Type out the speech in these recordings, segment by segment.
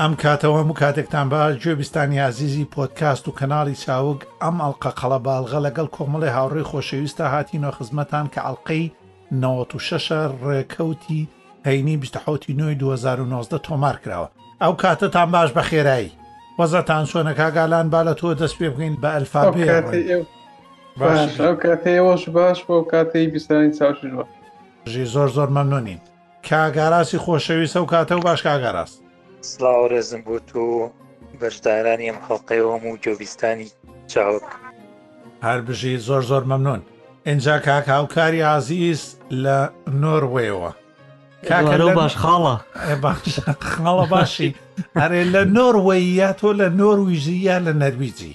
ئەم کاتە و هەموو کاتێکتان باش گوێبیستانی ئازیزی پۆدکاست و کەناڵی چاوگ ئەم ئەڵقە قەڵەباڵغە لەگەڵ کۆمەڵی هاوڕێی خۆشەویستا هاتینۆ خزمەتان کە ئەڵلقەی 96 ە ڕێکەوتی هەینی 28 نۆی 2019 تۆمار کراوە ئەو کاتەتان باش بە خێرایی وەزەتان چۆنە کاگالان با لە تۆ دەست پێ بکەین بە ئەلفابێ باش ئەو کاتەیەوەش باش بۆ کاتەی بیستانی چاوشی ژوە ژی زۆر زۆر مەمنونین کاک ئاراسی خۆشەویست ئەو کاتەو باش کاک ئاراس. سڵاو ڕێزم بۆ تۆ و بەشدارانی ئەم خەڵقەی هەم و جۆبیستانی چاوک هەر بژی زۆر زۆر مەمنون ئینجا کاک هاوکاری ئازیز لە نۆروەیەوە کاکەرە باش خاڵە خاڵە باشی ئەرێ لە نۆروەیە تۆ لە نۆرویژی یا لە نەرویجی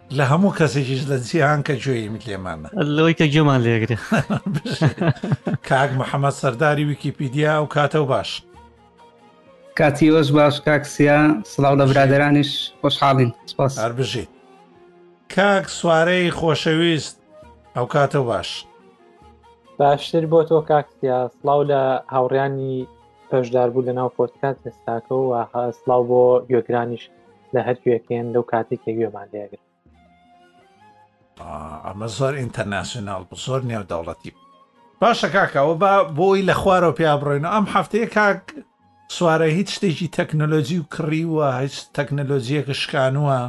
لە هەموو کەسێکیش لە جیهان کە گوێی لێمانە لەوەی کە گوێمان لێگرێ کاک محەممەد سەرداری ویکیپیدیا و کاتەو باش کاتی وەش باش کاکسیا سڵاو لە برادرانیش خۆشحاڵین سپاس هەر بژیت کاک سوارەی خۆشەویست ئەو کاتە باش باشتر بۆ تۆ کاکسیا سڵاو لە هاوڕیانی پەشدار بوو لە ناو پۆتکات ئێستاکە و سلااو بۆ گوێگرانیش لە هەرکوێکێن لەو کاتێک کە گوێمان لێگر ئەمە زۆر ئینتەرناسیۆنال بوو زۆر نێو دەوڵەتی بوو باشە کاکەەوە بە بۆی لە خوارەوە پێیا بڕۆین و ئەم هەفتەیە کاک سوارە هیچ شتێکی تەکنۆلۆژی و کڕی وە هیچ تەکنەلۆژیەکە شکانووە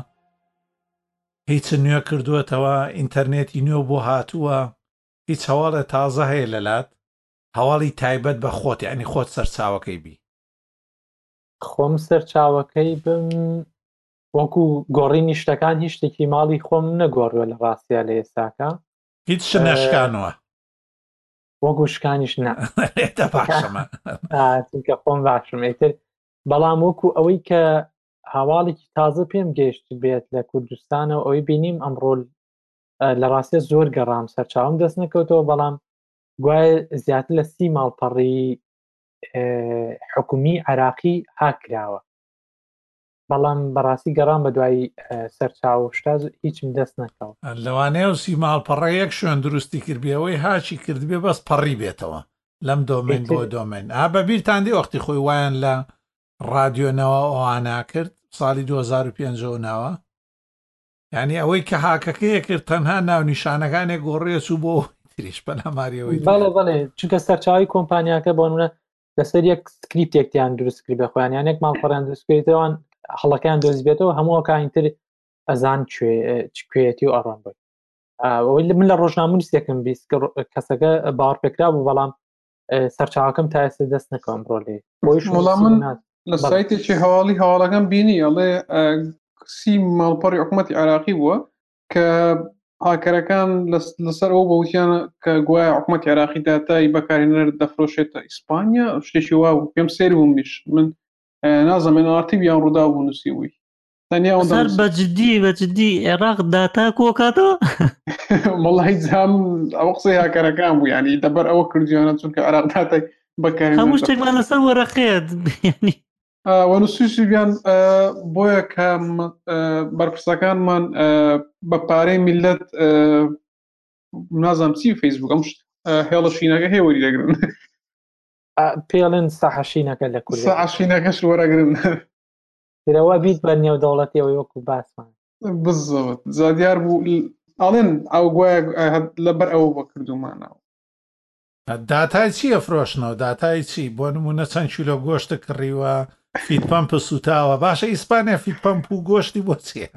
هیچ نوێ کردووەتەوە ئینتەرنێتی نوێ بۆ هاتووە هیچ هەواڵێ تازە هەیە لەلات هەواڵی تایبەت بە خۆت ینی خۆت سەرچاوەکەی بی خۆم سەرچاوەکەی بم وەکو گۆڕینی شتەکان هیچ شتێکی ماڵی خۆم نەگۆڕوە لە ڕاستیا لە ئێستاکە هیچ نەشکانەوە وەکو شکانیش نەکە خۆم باشم ئیتر بەڵام وەکو ئەوەی کە هاواڵێکی تازە پێم گەشت بێت لە کوردستانەوە ئەوەی بینیم ئەمڕۆ لە ڕاستە زۆر گەڕام سەرچاوم دەست نەکەوتەوە بەڵام گوایە زیاتر لە سی ماڵپەڕی حکومی عراقی هاکراوە بەڵام بەڕاستی گەڕان بە دوایی سەرچاو شتا هیچم دەست نەکەوە لەوانەیە و سی ماڵپەڕە یەک شوێن دروستی کردبیەوەی هاچی کردبێ بەس پەڕی بێتەوە لەم دۆمین بۆ دۆمین ئا بە بیرتان دی وەختی خۆی وایان لە ڕادیۆنەوە ئەوانە کرد ساڵی 2005 ناوە یعنی ئەوەی کە هاکەکەیە کرد تەنها ناونیشانەکانێک گۆڕێ چوو بۆ تریش پەلاماریەوەی بەڵێ بڵێ چونکە سەرچاوی کۆمپانیاکە بۆنە لەسەر یەک سکریپت یەکتیان دروست کرد بە خۆیان یانێک ماڵپەڕیان دروستکردەوەوان هەڵەکەیان دۆزیبێتەوە هەموو کاینتر ئەزان کوێتی و ئەڕۆن بن من لە ڕۆژنامونیستێکم بیست کەسەکە باوەڕ پێکرا بوو بەڵام سەرچاوەکەم تا ئێستا دەست نەکەم ڕۆلی وڵام من لە سایتێکی هەواڵی هەواڵەکەم بینی ئەڵێ سی ماڵپەڕی حکوومەتی عراقی بووە کە هاکەرەکان لەسەر ئەو بەوتیان کە گوایە حکوومەت عێراقی داتایی بەکارێنەر دەفرۆشێتە ئیسپانیا شتێکی وا بوو پێم سێر بوومیش من نازەمێن ئارتی بیان ڕوودا بوو نووسی بووی سەر بەجددی بەجددی عێراق داتا کۆکاتەوە مڵی جام ئەو قسەی هاکەرەکان بوو ینی دەبەر ئەوە کردیانە چونکە عراق داتای بەکار هەموو شتێکمان لەسەر وەرەقێت وەنووسیشی بیان بۆیە کە بەرپرسەکانمان بە پارەی میلەت نازانام چی فەیسبوک ئەم هێڵە شینەکە هەیە وەری دەگرن پێڵێن ساحەشینەکە لە کورد ساحەشینەکەش وەرەگرن درەوە بیت بە نێودەوڵەتیەوەی وەکو باسمان بزەوت زادیار بوو ئاڵێن ئەو گوایە لەبەر ئەوە بە کردومانەوە داتای چییە فرۆشنەوە داتای چی بۆ نمونە چەند کیلۆ گۆشتە کڕیوە فیت پەمپ سوتاوە باشە ئیسپانیا فیت پەمپ و گۆشتی بۆ چیە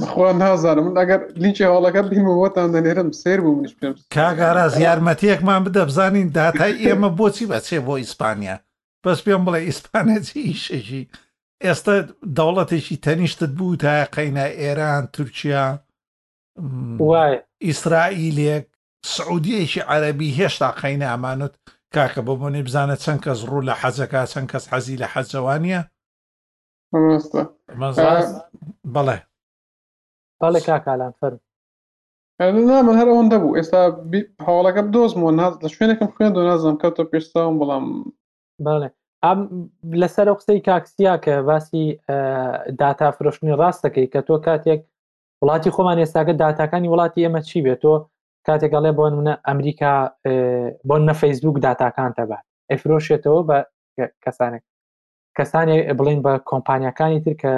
بەخوا نازانم من ئەگەر لینکی هەواڵەکە بینمە بۆتان دەنێرم سێر بوو منیش پێم کاک ئاراز یارمەتیەکمان بدە بزانین داتای ئێمە بۆچی بەچێ بۆ ئیسپانیا بەس پێم بڵێ ئیسپانەجی ئیشەژی ئێستا دەوڵەتێکی تەنیشتت بوو تا قەینا ئێران تورکیا وای ئیسرائیلێک سعودیەکی عەربی هێشتا قەینامانوت کاکە بۆ بۆنی بزانە چەند کەس ڕوو لە حەجەکە چەند کەس حەزی لە حەجەوانە مامۆستا مەزاز بەڵێ بەڵێ کاکالان فەرم نامە هەر ئەوەندە بوو ئێستا هەواڵەکە بدۆزمەوە ناز لە شوێنێکم خوێن و نازم کەوتە پێشتاوم بەڵام بەڵێ ئەم لەسەر ئەو قسەی کاکسیا کە باسی داتا فرۆشتنی ڕاستەکەی کە تۆ کاتێک وڵاتی خۆمان ئێستاکە داتاکانی وڵاتی ئێمە چی بێت تۆ کاتێکگەڵێ بۆن منە ئەمریکا بۆن نە فەیسبوک داتاکان تەبات ئەفرۆشێتەوە بە کەسانێک کەسانی بڵین بە کۆمپانیەکانی تر کە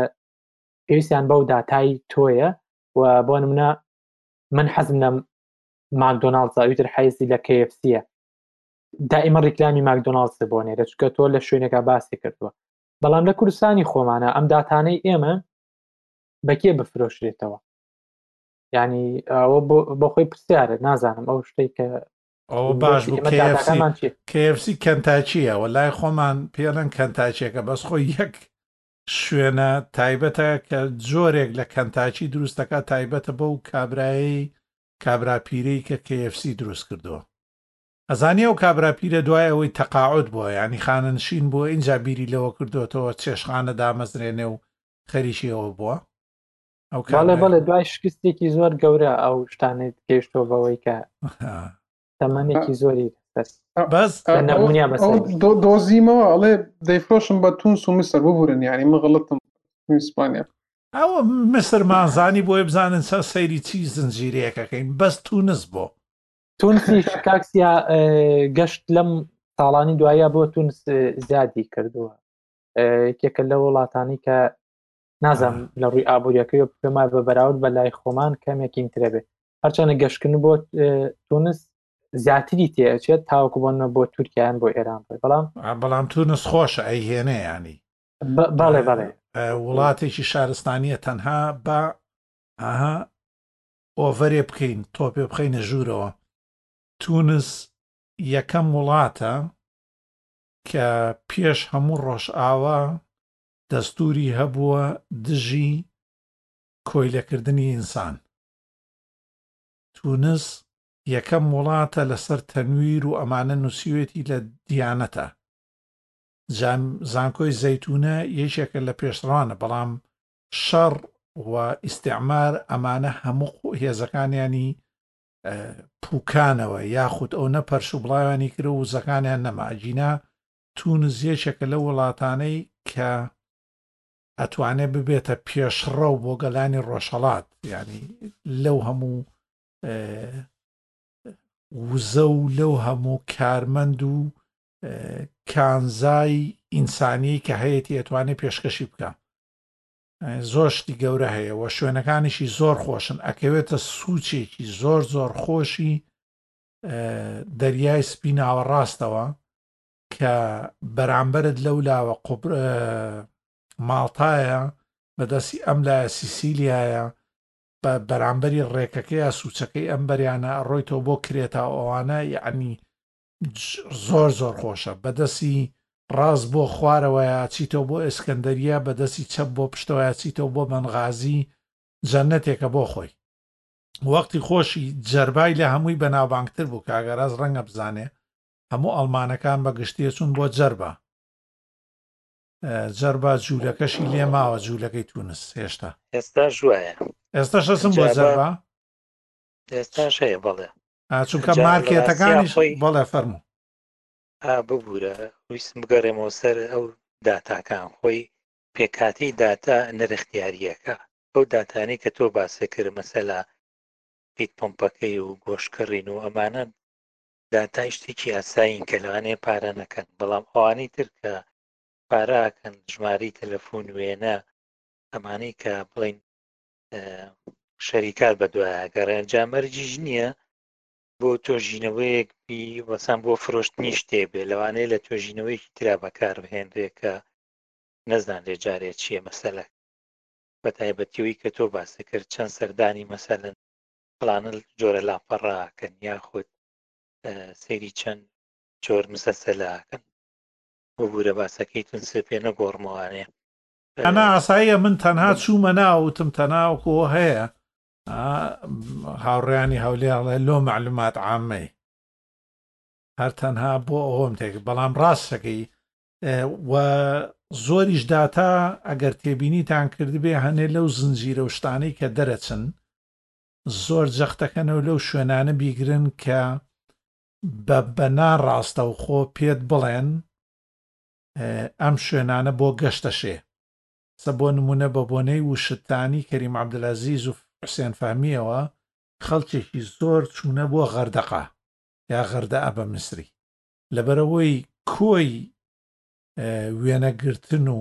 پێویستیان بەو داتای تۆیە و بۆ منە من حەزم لە ماکدۆناالد زاویتر حیزی لە کFCە دائیمە ڕیکلامی ماکدۆناالد بۆ نێرە چکە تۆ لە شوێنێکا باسی کردووە بەڵام لە کوردستانی خۆمانە ئەم داتانەی ئێمە بەکێ بفرۆشرێتەوە ینی ئەوە بۆ خۆی پرسیارە نازانم ئەو شتێک کە ئەوە باش بوو KFC کەنتاچیە و لای خۆمان پێڵێن کەنتاچێکە بەس خۆی یەک شوێنە تایبەتە کە جۆرێک لە کەنتاچی دروستەکە تایبەتە بەو کابرایی کابراپیرەی کە KFC دروست کردووە ئەزانی ئەو کابراپیرە دوای ئەوەی تەقاعد بووە ینی خانەنشین بووە اینجا بیری لەوە کردوێتەوە چێشخانە دامەزرێنێ و خەریکی ئەوە بووە ئەو کاڵێ بەڵێ دوای شکستێکی زۆر گەورە ئەو شتانێت گەیشتۆ بەوەی کە تەمەێکی زۆری بەس دۆزیمەوە ئەڵێ دەیفرۆشم بە تون سو مسەر ببورن یاری مغڵتم میسپانیا ئەوە مسر مازانی بۆی بزانن سەر سەیری چی زنجیرەیەکەکەین بەس تونس بۆ تونسی کاکسیا گەشت لەم ساڵانی دوایە بۆ تونس زیادی کردووە یەکێکە لە وڵاتانی کە نازم لە ڕووی ئابوووریەکەی پێما بە بەراورد بە لای خۆمان کەمێکین ترە بێت هەرچەندە گەشتکن بۆ تونس زیاتری تێچێت تاوەکو بۆنە بۆ تورکیان بۆ ئێران بێ بەڵام بەڵام تونس خۆشە ئەی هێنێ ینی بەڵێ بەڵێ وڵاتێکی شارستانیە تەنها بە ئاها ئۆڤەرێ بکەین تۆپێ بخەینە ژوورەوە تونس یەکەم وڵاتە کە پێش هەموو ڕۆژئاوا دەستوری هەبووە دژی کۆیلەکردنی ئینسان تونس یەکەم وڵاتە لەسەر تەنویر و ئەمانە نووسیوێتی لە دیانەتە زانکۆی زەیتونە یەکێکە لە پێشڕانە بەڵام شەڕ و ئیسعمار ئەمانە هەموو هێزەکانیانی پوکانەوە یاخود ئەو نە پەرش و بڵاوانی کرە و وزەکانیان نەماجینا تونس یەکێکە لەو وڵاتانەی کە ئەتوانێ ببێتە پێشڕەو بۆ گەلانی ڕۆژهەڵات یعنی لەو هەموو وزە و لەو هەموو کارمەند و کانزای ئینسانی کە هەیەی ئەتوانێت پێشکەشی بکە زۆر شتی گەورە هەیە وە شوێنەکانیشی زۆر خۆشن ئەکەوێتە سوچێکی زۆر زۆر خۆشی دەریای سپی ناوەڕاستەوە کە بەرامبەرت لەو لاوە قوپ ماڵتایە بەدەستی ئەم لایە سیسیلیایە بە بەرامبەری ڕێکەکەی سوچەکەی ئەم بەریانە ئەڕۆیتەوە بۆ کرێتا ئەوانە یعنی زۆر زۆر خۆشە بەدەستی ڕاست بۆ خوارەوەیە چیتەوە بۆ ئێسکەندەریە بەدەستی چەپ بۆ پشتەوە چیتەوە بۆ بەنغازی جەنەتێکە بۆ خۆی وەختی خۆشی جەربای لە هەمووی بەناوبانگتر بوو کاگەراز ڕەنگە بزانێ هەموو ئەڵمانەکان بە گشتی ئەچوون بۆ جەربا جەربا جوولەکەشی لێ ماوە جوولەکەی تونس هێشتا ئێستا ژوایە ئێستا شەسم بۆ جەربا ئێستا شەیە بەڵێ چونکە مارکێتەکانی خۆی بەڵێ فەرمو ببوورە ویست بگەڕێمەوە سەر ئەو داتاکان خۆی پێکاتی داتا نرختیاریەکە ئەو داتانی کە تۆ باسێ کرد مەسەلا پیت پمپەکەی و گۆشکڕین و ئەمانە داتای شتێکی ئاسایین کە لەوانەیە پارە نەکەن بەڵام ئەوانەی تر کە پاراکەن ژماری تەلەفۆن وێنە ئەمانەی کە بڵین شەریکات بە دوایەگەڕێن جامەرجیش نییە بۆ تۆژینەوەیەک بی وەسان بۆ فرۆشتنی شتێ بێ لەوانەیە لە تۆژینەوەیەکی تررا بەکار بهێنرێ کە نەزان لێ جارێت چییە مەسەلە بە تایبەتیەوەی کە تۆ باسەکرد چەند سەردانی مەسەلەن فلانە جۆرە لاپەڕاکەن یاخود سەیری چەند جۆر مسەسەلاکەن ببوورە باسەکەی تونس پێ نەگۆڕمەوانێ ئەنا ئاساییە من تەنها چوومە ناوتم تەناوکۆ هەیە هاوڕیانی هەولێڵێ لۆ معلومات عامەی هەر تەنها بۆ ئەوەم تێک بەڵام ڕاستەکەی و زۆریش داتا ئەگەر تێبینیتان کردبێ هەنێ لەو زنجیرە و شتانەی کە دەرەچن زۆر جەخت دەکەنەوە لەو شوێنانە بیگرن کە بە بە ناڕاستەوخۆ پێت بڵێن ئەم شوێنانە بۆ گەشتەشێ سە بۆ نمونە بە بۆنەی وشتانی کەریم عبدلازیز و حوسێن فامیەوە خەڵکێکی زۆر چوونە بۆ غەردەقا یا غەردە ئە بە میسری لەبەرەوەی کۆی وێنەگرتن و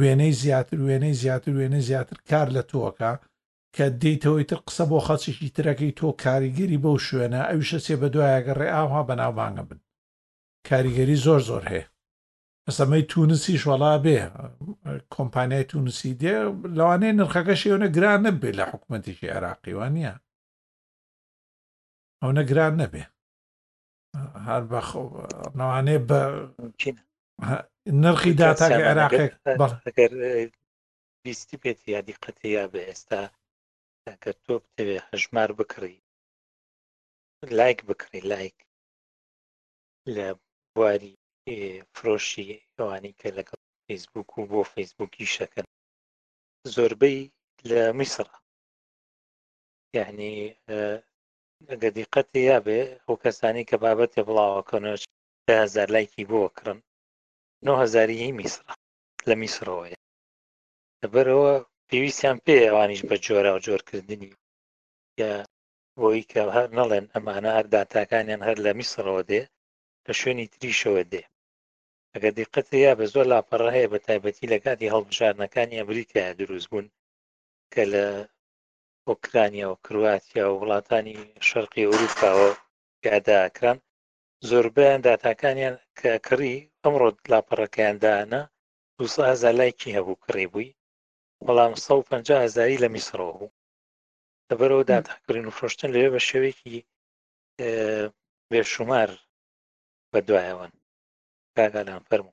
وێنەی زیاتر وێنەی زیاتر وێنەی زیاتر کار لە تۆکە کە دیتەوەی تر قسە بۆ خەڵچێکی ترەکەی تۆ کاریگەری بەو شوێنە ئەویشە چێ بە دوایەگەڕێ ئاها بەناوبانگە بن کاریگەری زۆر زۆر هەیە ئەسەمەی تونسیش وەڵا بێ کۆمپانیای تونسی دێ لەوانەیە نرخەکە شێونە گران نەبێ لە حکوومەتێکی عێراقیوان نیە ئەو نەگران نەبێ هەر بەخۆ نەوانێ بە نرخی داتاکە عێراقێک ئەگەر بیستی پێت یا دیقەتی یا بە ئێستا ئەگەر تۆ بتەوێ هەژمار بکڕی لایک بکڕی لایک لە بواری فرۆشی ئەوانی کە لەگەڵ فەیسبوک و بۆ فەیسبوکی شەکەن زۆربەی لە میسرە یعنی ئەگە دیقەتی یابێ ئەو کەسانی کە بابەتێ بڵاوەکەنەوە هزار لایکی بۆ کڕن نۆ هزاری هی میسرە لە میسرەوەیە لەبەرەوە پێویستیان پێ ئەوانیش بە جۆرا و جۆرکردنی کە بۆی کە هەر نەڵێن ئەمانە هەر داتاکانیان هەر لە میسرەوە دێ لە شوێنی تریشەوە دێ ئەگە دیقەت یا بە زۆر لاپەڕە هەیە بە تایبەتی لە کاتی هەڵبژارنەکانی ئەمریکای دروست بوون کە لە ئۆکرانیا و کرواتیا و وڵاتانی شەرقی ئەوروپاوە پیاداکران زۆربیان داتاکانیان کە کڕی ئەمڕۆ لاپەڕەکەیان دانا دوهزار لایکی هەبوو کڕی بووی بەڵام 150 هزاری لە میسرەوە بوو لەبەرەوە داتاکردن و فرۆشتن لەوێ بە شێوەیەکی بێشومار بە دوایەوەن کاگالان فەرمو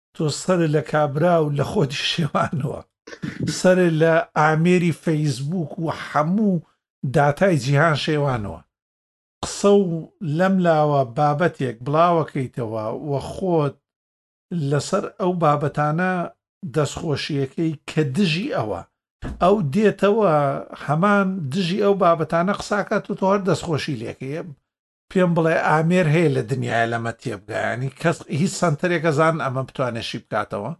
تۆ سەرت لە کابرا و لە خۆتی شێوانەوە سەرت لە ئامێری فەیسبووک و حەموو داتای جیهان شێوانەوە قسە و لەم لاوە بابەتێک بڵاوەکەیتەوە و خۆت لەسەر ئەو بابەتانە دەستخۆشییەکەی کە دژی ئەوە ئەو دێتەوە هەمان دژی ئەو بابەتانە قساکات و تۆ هەر دەستخۆشی لێکەیە پێم بڵێ ئامێر هەیە لە دنیاە لەمە تێبگایانی کەس هیچ سنتەرێک ئەزان ئەمە بتوانێت شی بکاتەوە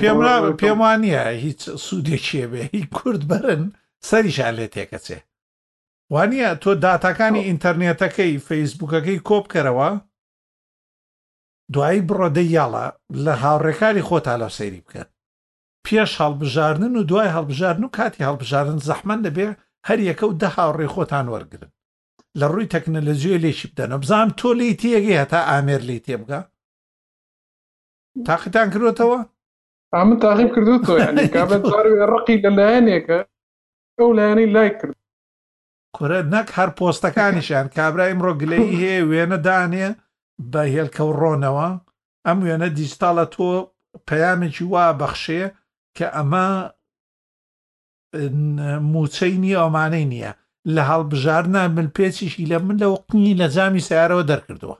پێم پێم وانە هیچ سوودێکیە بێ هی کورد بەرن سەریشان لێ تێکەچێ وانە تۆ داتاکانی ئینتەرنێتەکەی فەیسبوکەکەی کۆبکەرەوە دوایی بڕۆدە یاڵە لە هاوڕێکاری خۆتا لەو سەیری بکەن پێش هەڵبژاردن و دوای هەڵبژاردن و کاتی هەڵبژاردن زەحمەت نەبێ هەر یەکە و دە هاوڕێی خۆتان وەرگرن لە ڕووی تەکنەلەجییە لێکی بدەنەوە بزانم تۆ لێی تێگەی هەتا ئامێر لێی تێبگا تاقیتان کردوتەوە ئەمن تاقیب کردو تۆ ڕقی لە لایەنێکە ئەو لایەنەی لای کرد کورە نەک هەر پۆستەکانیشیان کابرا ئیمڕۆ گلەیی هەیە وێنە دانێ بە هێلکە و ڕۆنەوە ئەم وێنە دیجتاڵە تۆ پەیامێکی وا بەخشێ کە ئەمە موچەی نییە ئەمانەی نییە لە هەڵبژاردنا من پێچیشی لە من لە وقنی لە جامی سیارەوە دەرکردووە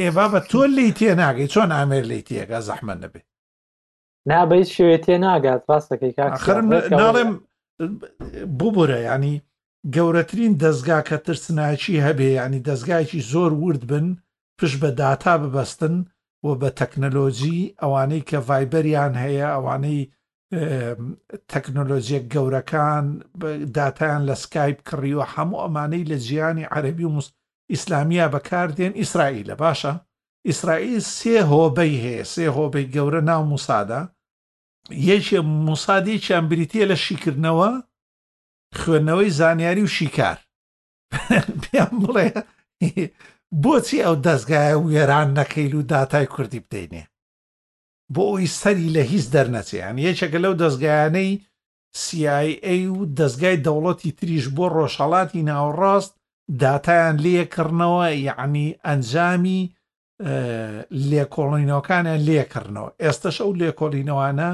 ئێ بابە تۆ لی تێ ناگەی چۆن ئامێر لی تێگە زەحمە نەبێ نا بە هیچ شێوێ تێ ناگات ڕاست دەکەی کاک خەرم سیاد، ڕێکەوە ناڵێم ببورە ینی گەورەترین دەستگا کە ترسناکی هەبێ ینی دەستگایکی زۆر ورد بن پشت بە داتا ببەستن و بە تەکنەلۆجی ئەوانەی کە ڤایبەریان هەیە ئەوانەی اه، تەکنۆلۆژیە گەورەکان بە- داتایان لە سکایپ کڕیوە هەموو ئەمانەی لە جیهانی عەربی و مس- ئیسلامیە بەکاردێن ئیسرائیلە باشە ئیسرائیل سێ هۆبەی هەیە سێ هۆبەی گەورە ناو موسادە یەکێ موساد یەکیان بریتە لە شیکردنەوە خوێندنەوەی زانیاری و شیکار پێم بڵێ بۆچی ئەو دەستگایە وێران نەکەیل و داتای کوردی بدەینێ بۆ ئەوی سەری لە هیچ دەرنەچێیان یەکێکە لەو دەستگایانەی سی ئای ئەی و دەزگای دەوڵەتی تریش بۆ ڕۆژهەڵاتی ناوەڕاست داتایان لێ کڕنەوە یەعنی ئەنجامی لێکۆڵینەوەکانیان لێ کڕنەوە ئێستەش ئەو لێکۆڵینەوانە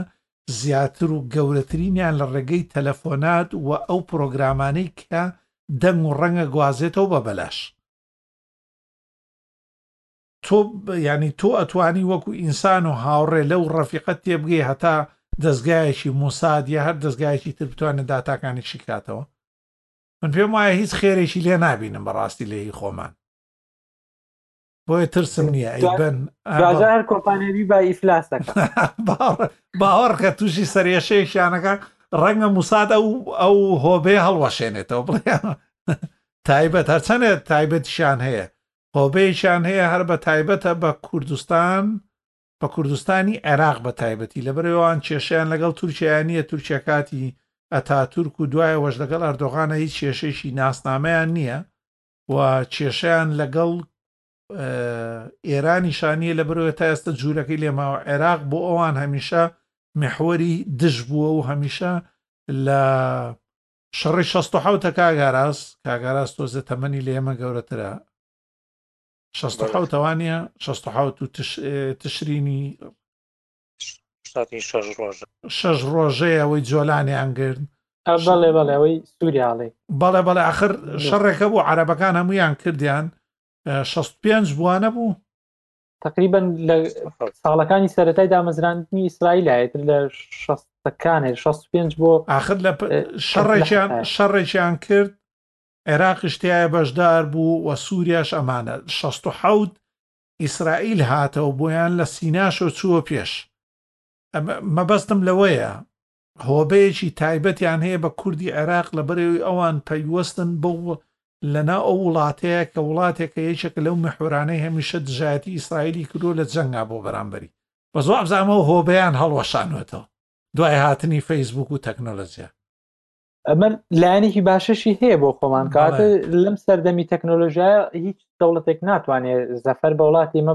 زیاتر و گەورەترینیان لە ڕێگەی تەلەفۆنات و ئەو پرۆگرامانەی کە دەنگ و ڕەنگە گوازێتەوە بە بەلاش تۆ ینی تۆ ئەتوانی وەکو ئینسان و هاوڕێ لەو ڕەفیقەت تێبگەی هەتا دەستگایەکی موساد یا هەر دەستگایەکی تر بتوانێت داتاکانی شیکاتەوە من پێم وایە هیچ خێرێکی لێ نبینم بەڕاستی لێهی خۆمان بۆیە ترسم نییە ئەیبن هەر کۆمپانیبی با ئیفلاسەکە باوەڕکە تووشی سەرێشەیەکیانەکە ڕەنگە موساد ئەو ئەو هۆبێ هەڵوەشێنێتەوە بڵێ تایبەت هەرچەنێت تایبەتشان هەیە هۆبەیەکیان هەیە هەر بە تایبەتە بە کوردستان، بە کوردستانی عێراق بە تایبەتی، لەبەرئەوەی ئەوان کێشەیان لەگەڵ تورکیایا نییە، تورکیا کاتی ئەتاتورک و دوایەوەش لەگەڵ ئەردۆغانا هیچ کێشەیەکی ناسنامەیان نییە و کێشەیان لەگەڵ ئێرانیشا نییە، لەبەرئەوەی تا ئێستە جوولەکەی لێ ماوە، عێراق بۆ ئەوان هەمیشە میحوەری دژ بووە و هەمیشە لە شەڕی شەست و حەوتە کاک ئاراس کاک ئاراس تۆزێ تەمەنی لە ئێمە گەورەترە شەست و حەوتە وا نییە شەست و حەوت و تش اه، تشرینی شەڕی شەش ڕۆژە شەش ڕۆژەیە ئەوەی جۆلانیان گرت ئە بەڵێ بەڵێ ئەوەی سووریاڵێ بەڵێ بەڵێ ئاخر شەڕێکە بوو عەرەبەکان هەمویان کردیان اه، 65 بووانە بوو تقریبا لە ساڵەکانی سەتای دامەزراندنی ئیسرائیل هەیەتر لە شەستەکانێت 65 بۆ آخر لە شەڕێکیان شەڕێکیان کرد عێراقیش تایە بەشدار بوو و سووریاش ئەمانە 16 ئیسرائیل هاتەوە بۆیان لە سیناشۆ چووە پێش مەبەستم لەوەیە هۆبەیەکی تایبەتیان هەیە بە کوردی عێراق لە بەرەوەی ئەوان پەیوەستن بەو لەنا ئەو وڵاتەیە کە وڵاتێکە یەکێکە لەو مەحورانەی هەمیشە دژایەتی ئیسرائیلی کردو لە جەنگا بۆ بەرامبەری بە زۆ ئەفزانەوە هۆبەیان هەڵوەشانوێتەوە دوای هاتنی فەیسبوک و تەکنۆلۆجیا ئەمە لایەنێکی باشەشی هەیە بۆ خۆمان کات لەم سەردەمی تەکنۆلۆژیایە هیچ دەوڵەتێک ناتوانێت زەفەر بە وڵاتی مە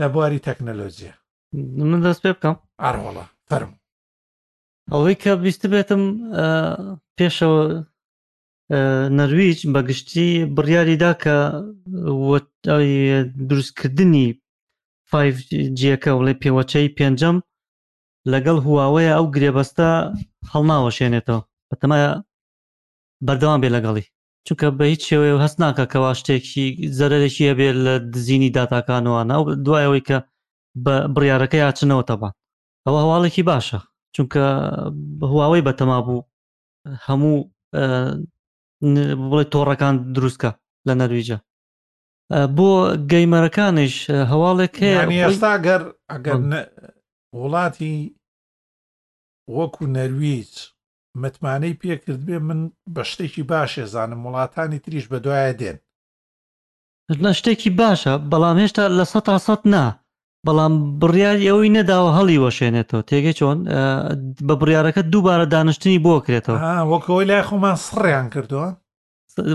لە بواری تەکنەلۆجیا. من دەست پێ بکەم؟ ئەڕۆڵە فەرموو. ئەوەی کە بیستبێتم پێشەوە نەرویج بە گشتی بڕیاریدا کە دروستکردنی فجیەکە وڵێ پێوەچەی پێنجەم لەگەڵ هواوەیە ئەو گرێبەستە هەڵناوەشێنێتەوە بەتەمایە بەردەوام بێ لەگەڵی چونکە بە هیچ شێوەیە هەست ناکە کەوا شتێکی زەرەرێکی هەبێت لە دزینی داتاکانوانە ئەو دوایەوەی کە بە بڕیارەکە یاچنەوە تەبان ئەوە هەواڵێکی باشە چونکە هواوەی بەتەما بوو هەموو بڵێ تۆڕەکان دروستکە لە نەرویجە بۆ گەیمەرەکانیش هەواڵێک هەیە ئێستا گەر ئەگەر وڵاتی وەکو نەرویج متمانەی پێکردبێ من بە شتێکی باشێزانم وڵاتانی تریش بە دوایە دێن. نە شتێکی باشە بەڵام هێشتا لە سەتا سەت نا بەڵام بڕیاری ئەوەی نەداوە هەڵی وەشێنێتەوە تێگەی چۆن بە بڕیارەکە دووبارە دانیشتنی بۆ کرێتەوە وەکەوەی لای خۆمان سڕیان کردووە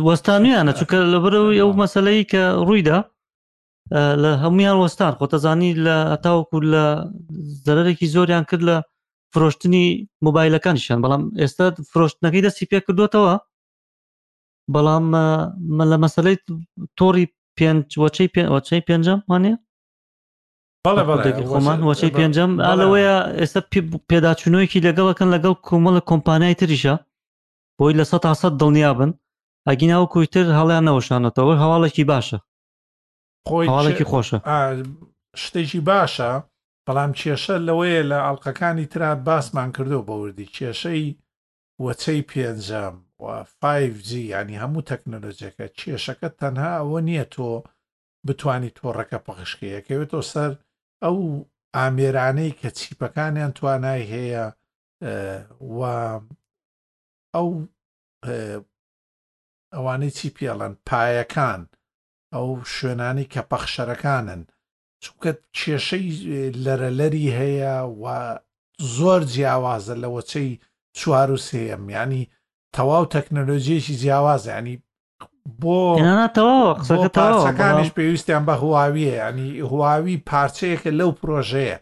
وەستانویانە چکە لە بەرەوەی ئەو مەسلەی کە ڕوویدا لە هەمویان وەستان خۆتەزانی لە ئەتاوەکو لە زەرێکی زۆریان کرد لە فرۆشتنی موبایلەکانیشان بەڵام ئێستا فرۆشتنەکەی دەستی پێ کردوتەوە بەڵام لە مەسلەی تۆڕی پێنج وەچەی پێ وەچەی پێنجەم وانە خۆمان وەچەی پێنجەم ئالەوەیە ئێستا پێداچوونەوەیکی لەگەڵەکەن لەگەڵ کۆمەڵە کۆمپانیای تریشە بۆی لە سە تاسە دڵنیا بن ئەگینا و کویتر هەڵیان نەوەشانەتەوە هەواڵێکی باشە هەواڵێکی خۆشە شتێکی باشە بەڵام کێشە لەوەیە لە ئەڵلقەکانی تررا باسمان کردو بە وردی کێشەی وەچەی پێنجەم و 5G ینی هەموو تەکنەلۆجیەکە کێشەکە تەنها ئەوە نییە تۆ بتانی تۆڕەکە پەخشکەیەکەوێتەوە سەر ئەو ئامێرانەی کە چیپەکانیان توانای هەیە و ئەو ئەوانەی چی پێڵێن پایەکان ئەو شوێنانی کە پەخشەرەکانن چونکە کێشەی لەرەلەری هەیە و زۆر جیاوازە لە وەچەی چوار و سێم ینی تەواو تەکنەلۆژیەکی جیاوازە ینی بۆ قسەکانش پێویستیان بە هواویە ینی هواوی پارچەیەکە لەو پرۆژەیە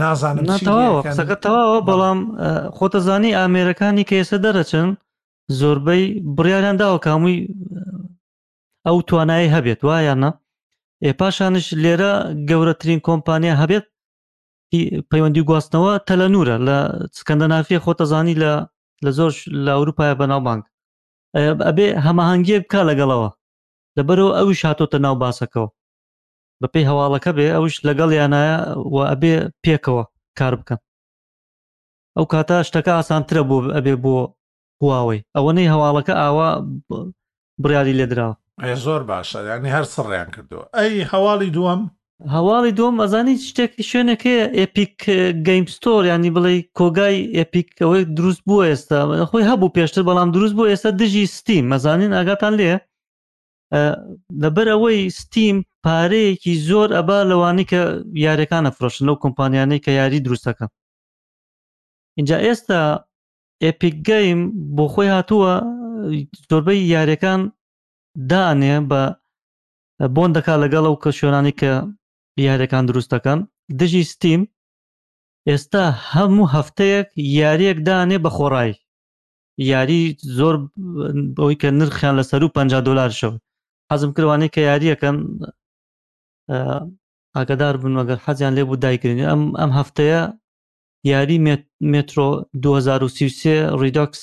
نازانم قسەکە تەواوە بەڵام خۆتەزانی ئامێرەکانی کە ئێستا دەرەچن زۆربەی بڕیاریان داوە کامووی ئەو توانایی هەبێت وایانە ئێ پاشانش لێرە گەورەترین کۆمپانیا هەبێت پەیوەندی گواستنەوە تەلەنورە لە سکەندەنافیە خۆتەزانی لە لە زۆر لە ئەوروپای بەناوبانگ ئەبێ هەماهنگگیە بکە لەگەڵەوە لەبەرەوە ئەوش هاتۆتە ناو باسەکەەوە بەپی هەواڵەکە بێ ئەوش لەگەڵ یانایە و ئەبێ پێکەوە کار بکەن ئەو کاتە شتەکە ئاسانترە بۆ ئەبێ بۆ هواوەی ئەوە نەی هەواڵەکە ئاوا بڕیاری لێدراوە زۆر باشە ینی هەر سڕیان کردووە ئەی هەواڵی دووەم هەواڵی دۆم ئەزانی شتێکی شوێنەکەی ئەپیک گەیمستۆر ینی بڵێ کۆگای ئەپیکەوەی دروست بووە ئێستا خۆی هەبوو پێشتر بەڵام دروست بوو ئێستا دژی ستی مەزانین ئاگاتان لێ لەبەر ئەوەی ستیم پارەیەکی زۆر ئەبا لەوانی کە یارەکانە فرۆشن لەو کۆمپانیانەی کە یاری دروستەکە اینجا ئێستا ئێپیک گەیم بۆ خۆی هاتووە زۆربەی یاریەکان دانێ بە بۆن دەکات لەگەڵ ئەو کە شوێنانی کە یاریەکان دروست دەکەن دژی ستیم ئێستا هەموو هەفتەیەک یاریەک دانێ بە خۆڕایی یاری زۆر ئەوی کە نرخیان لە سەر و پ دلار شەو حەزم کردوانەی کە یاریەکەن ئاگادار بن و گەر حەزیان لێبوو دایگرن ئەم ئەم هەفتەیە یاری مێترۆ 2023 ڕیدۆکس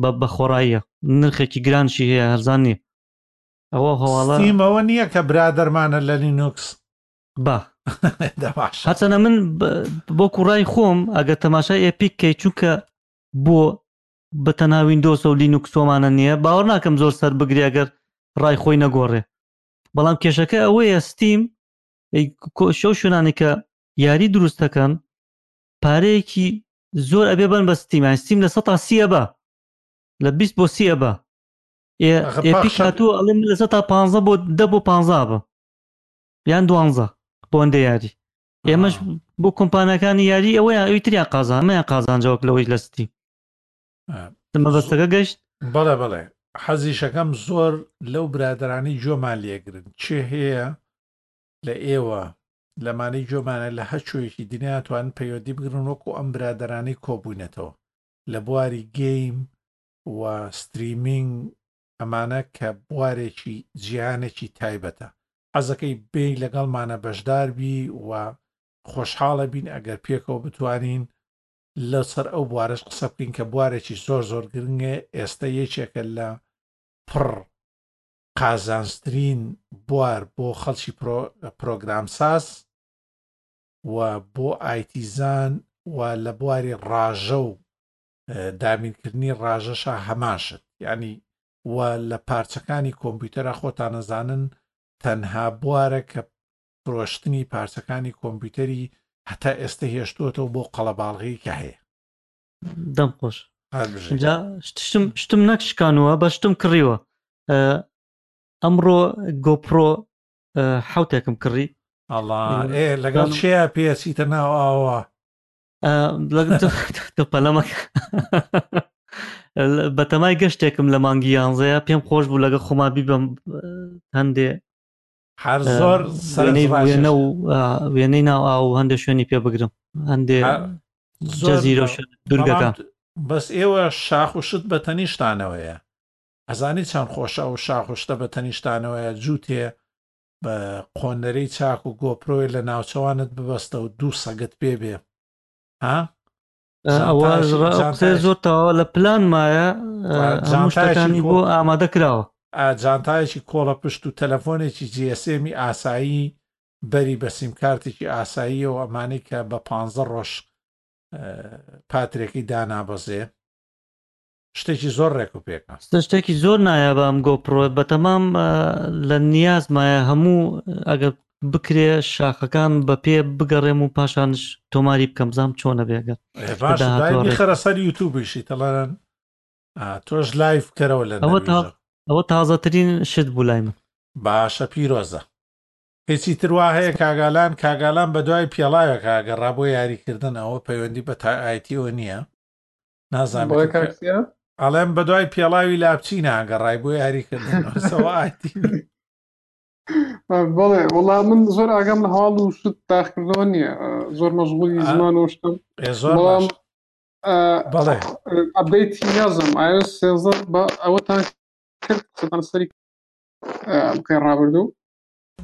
بە بەخۆڕاییە نرخێکی گرانشی هەیە هەرزان نییە ئەوە هەواڵە ستیم ئەوە نییە کە برادەرمانە لە لینوکس با دەباش هەرچەنە من بۆ کوڕای خۆم ئەگەر تەماشای ئێپیک کەی چونکە بۆ بە تەنها ویندۆسە و لینوکسۆمانە نییە باوەڕ ناکەم زۆر سەر بگرێگەر ڕای خۆی نەگۆڕێ بەڵام کێشەکە ئەوەیە ستیم شەو شوێنانی کە یاری دروست دەکەن پارەیەکی زۆر ئەبێ بن بە ستیمان ستیم لە سە سیە بە لە 20 بۆ سیە بە هاتوو ئەڵم لە سە تا پ بۆ دە بۆ پ بە یان دوانزە بۆندە یاری ئێمەش بۆ کۆمپانەکانی یاری ئەوەیان ئەوی تریان قازانمەیان قازانجەوەک لەوەی لەستی مەبەستەکە گەشت بەڵێ بەڵێ حەزیشەکەم زۆر لەو برادرانی جۆمان لێگرن چێ هەیە لە ئێوە لەمانەی جۆمانە لە هەچۆیەکی دنیاتوان پەیوەندی بگرن وەکو ئەم برادرانی کۆبوونەتەوە لە بواری گەیم و ستریمینگ ئەمانە کە بوارێکی جیهانێکی تایبەتە حەزەکەی بێ لەگەڵمانە بەشداربی و خۆشحاڵە بین ئەگەر پێکەوە بتوانین لەسەر ئەو بوارەش قسە بکەین کە بوارێکی زۆر زۆر گرنگێ ئێستە یەکێکە لە پڕ قازانجترین بوار بۆ خەڵکی پرۆگرامساز و بۆ ئایتیزان و لە بواری ڕاژە و دابینکردنی ڕاژەشە هەماشت ینی و لە پارچەکانی کۆمپیوتەرە خۆتانەزانن تەنها بوارە کە فرۆشتنی پارچەکانی کۆمپیوتەری هەتا ئێستە هێشتوەتەوە بۆ قەڵەباڵغی کە هەیە دەم خۆش شتم شتم نەک شکانوە بە شتم کڕیوە ئەمڕۆ گۆپڕۆ حوتێکم کڕی لەگەڵ شەیە پێچیتە ناو ئاوە پەلەمەک بەتەمای گەشتێکم لە مانگی یانزەیە پێم خۆش بوو لەگە خۆما بیبم هەندێ هەر زۆر سەرنج ڕاکێش. وێنە و وێنەی ناو ئاو و هەندێک شوێنی پێ بگرم هەندێ زۆر جەزیرە و بە- شوێنە دوورگەکان بەڵام بەس ئێوە شاخ و شت بە تەنیشتانەوەیە ئەزانی چەند خۆشە ئەو شاخ و شتە بە تەنیشتانەوەیە جووتێ بە قۆنەرەی چاک و گۆپرۆی لە ناوچەوانت ببەستە و دوو سەگت پێ بێ ها ئەوە قسەی زۆر تەواوە لە پلان مایە هەموو شتەکانی بۆ ئامادە کراوە جانتایەکی کۆڵە پشت و تەلەفۆنێکی جیەسێمی ئاسایی بەری بە سیمکارتێکی ئاساییەوە ئەمانەی کە بە پ ڕۆژ پاترێکی دانابەزێ شتێکی زۆر ڕێک و پێکە. ستە شتێکی زۆر نایابە ئەم گۆپڕۆ بەتەمام لە نیاز مایە هەموو ئەگەر بکرێ شاخەکان بە پێ بگەڕێم و پاشانش تۆماری بکەم بزام چۆنە بێگە ئێ باش داهاتوو دایبی ڕێک. خەرە سەر یوتوبیشی تەڵەرەن تۆش لایف کەرەوە لە ئەوە تا نەرویژە ئەوە تازەترین شت بوو لای من باشە پیرۆزە هیچی تر وا هەیە کاگالان کاگالان بە دوای پیاڵاوێکا گەڕا بۆ یاریکردن ئەوە پەیوەندی بە تا ئایتیەوە نییە ئەڵێم بە دوای پێڵاوی لاپچی ناگەڕای بۆ یاریکردنسەوەئاتی بڵێ وڵا من زۆر ئاگەم لە هەواڵ و شت داخکردەوە نییە زۆر مەژغولی زمان و شتم بەڵێ ئەبدەیتی نازم ئایا سێزە بە ئەوەتان کرد سەری بکەی ڕابردوو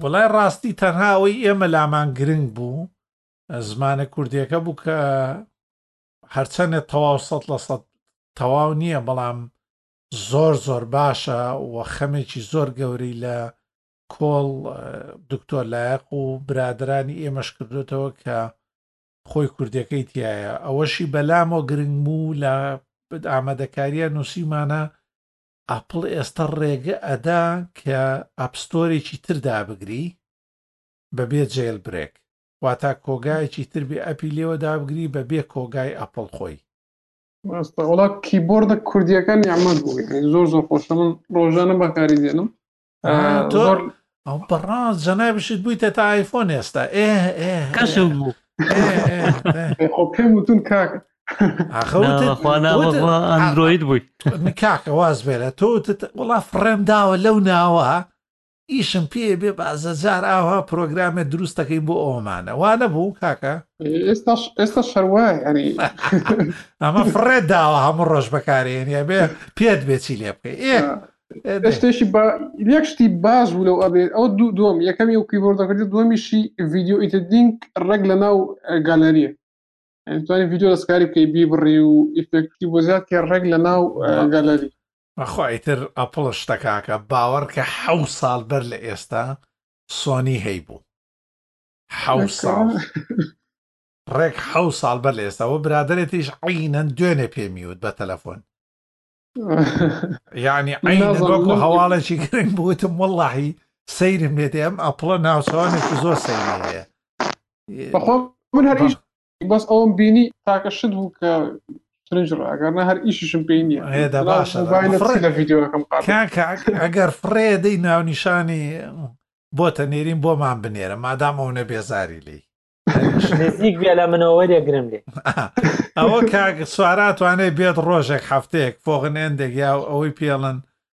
وڵای ڕاستی تەنها ئەوەی ئێمە لامان گرنگ بوو زمانە کوردیەکە بوو کە هەرچەنێ تەواو سەد لە سەد تەواو نییە بەڵام زۆر زۆر باشە و خەمێکی زۆر گەورەی لە کۆڵ دکتۆر لایەق و برادرانی ئێمەش کردوێتەوە کە خۆی کوردەکەی تایە ئەوەشی بەلامۆ گرنگ بوو لە ئامادەکاریە نووسیمانە ئاپل ئێستا ڕێگە ئەدا کە ئاپستۆرێکی تردا بگری بەبێ جێل برێک واتا کۆگایەکی تر بێ ئەپی لێوە دابگری بە بێ کۆگای ئەپڵ خۆی. ڕاستە وەڵا کیبۆردە کوردیەکە نیعمەت بوو یانی زۆر زۆر خۆشە من ڕۆژانە بەکاری دێنم زۆر ئەو بەڕاست جەنای بشت بوویتە تا ئایفۆن ئێستا کەشم بوو خۆ پێم وتون کاک ئەندروید بووی کاکە واز بێ لە تۆ وڵا فڕێم داوە لەو ناوە ئیشم پێ بێ با زەجار ئاوا پرۆگرامێ دروست دەکەین بۆ ئەوەمانە وا نەبوو کاکە؟ ئێستاش ئێستا شەروای ئەری ئەمە فڕێت داوە هەموو ڕۆژ بەکارێنە بێ پێت بێ چی لێ بکەی ئێ دێ. شتێکی با یەک شتی باش بوو لەو ئەبێت ئەو دوو دوم یەکەمی و کیبۆرد دەکردی دومیشی ڤیددیو ئیتدینگ ڕێک لە ناو گالەریە توانی ڤیددیو دەستکاری بکەی بیبڕی و ئیفێکتی بۆ زیاد کە ڕێک لە ناو گالەری بەخوا ئیتر ئەپڵ شتە کاکە باوەڕکە حەوت ساڵ بەر لە ئێستا سۆنی هەیبوو حەو ساڵ ڕێک حەو ساڵ بەر لە ئێستاەوە برادێتیش عینەن دوێنێ پێمیوت بە تەلەفۆن یعنی عینەکو هەواڵێکی گرنگ بوتم وەڵی سەیرم لێ دێم ئەپڵە ناوچەوانێکی زۆر سەیرێ بەخۆ من هەریش بەس ئەوم بینی تاکە شت بوو کە ترنج ڕاگەرنا هەر ئیشیشم پێی نییە هێدا باشە لە ڤیددیوەکەم ئەگەر فڕێ دەی ناونیشانی بۆتە نێرین بۆمان بنێرە مادام ئەو نە بێزاری لی نزیک بێ لە منەوە دەگرم لێ ئەوە کاک سواراتوانێت بێت ڕۆژێک هەفتەیەک فۆغن ئەندێک یا ئەوەی پێڵن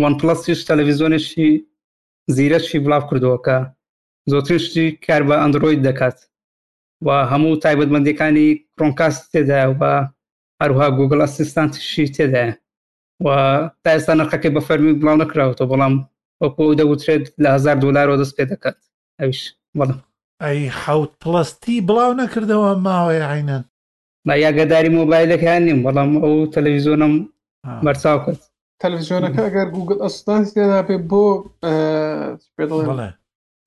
وان پلەس سیش تەلەڤیزیۆنێکی زیرەکی بڵاو کردووە کە زۆرترین شتی کار بە ئەندرۆید دەکات و هەموو تایبەتمەندەکانی کڕۆنکاست تێدا و بە هەروها گوگل ئەسیستانتیشی تێدایە و تا ئێستا نرخەکەی بە فەرمی بڵاو نەکراوەوە بەڵام وەکو ئەو دەوترێت لە هزار دلارەوە دەست پێ دەکات ئەویش بەڵم ئەی حەوت پڵەستی بڵاو نەکردەوە ماوەیە عینەن. من یاگەداری مۆبایلەکەیان نیم بەڵام ئەو تەلەویزۆنم بەرچاو کرد تەلەفزیۆنەکە ئەگەر گوگل ئەسستانس لێدا بێ بۆ پێ دەڵێن بەڵێ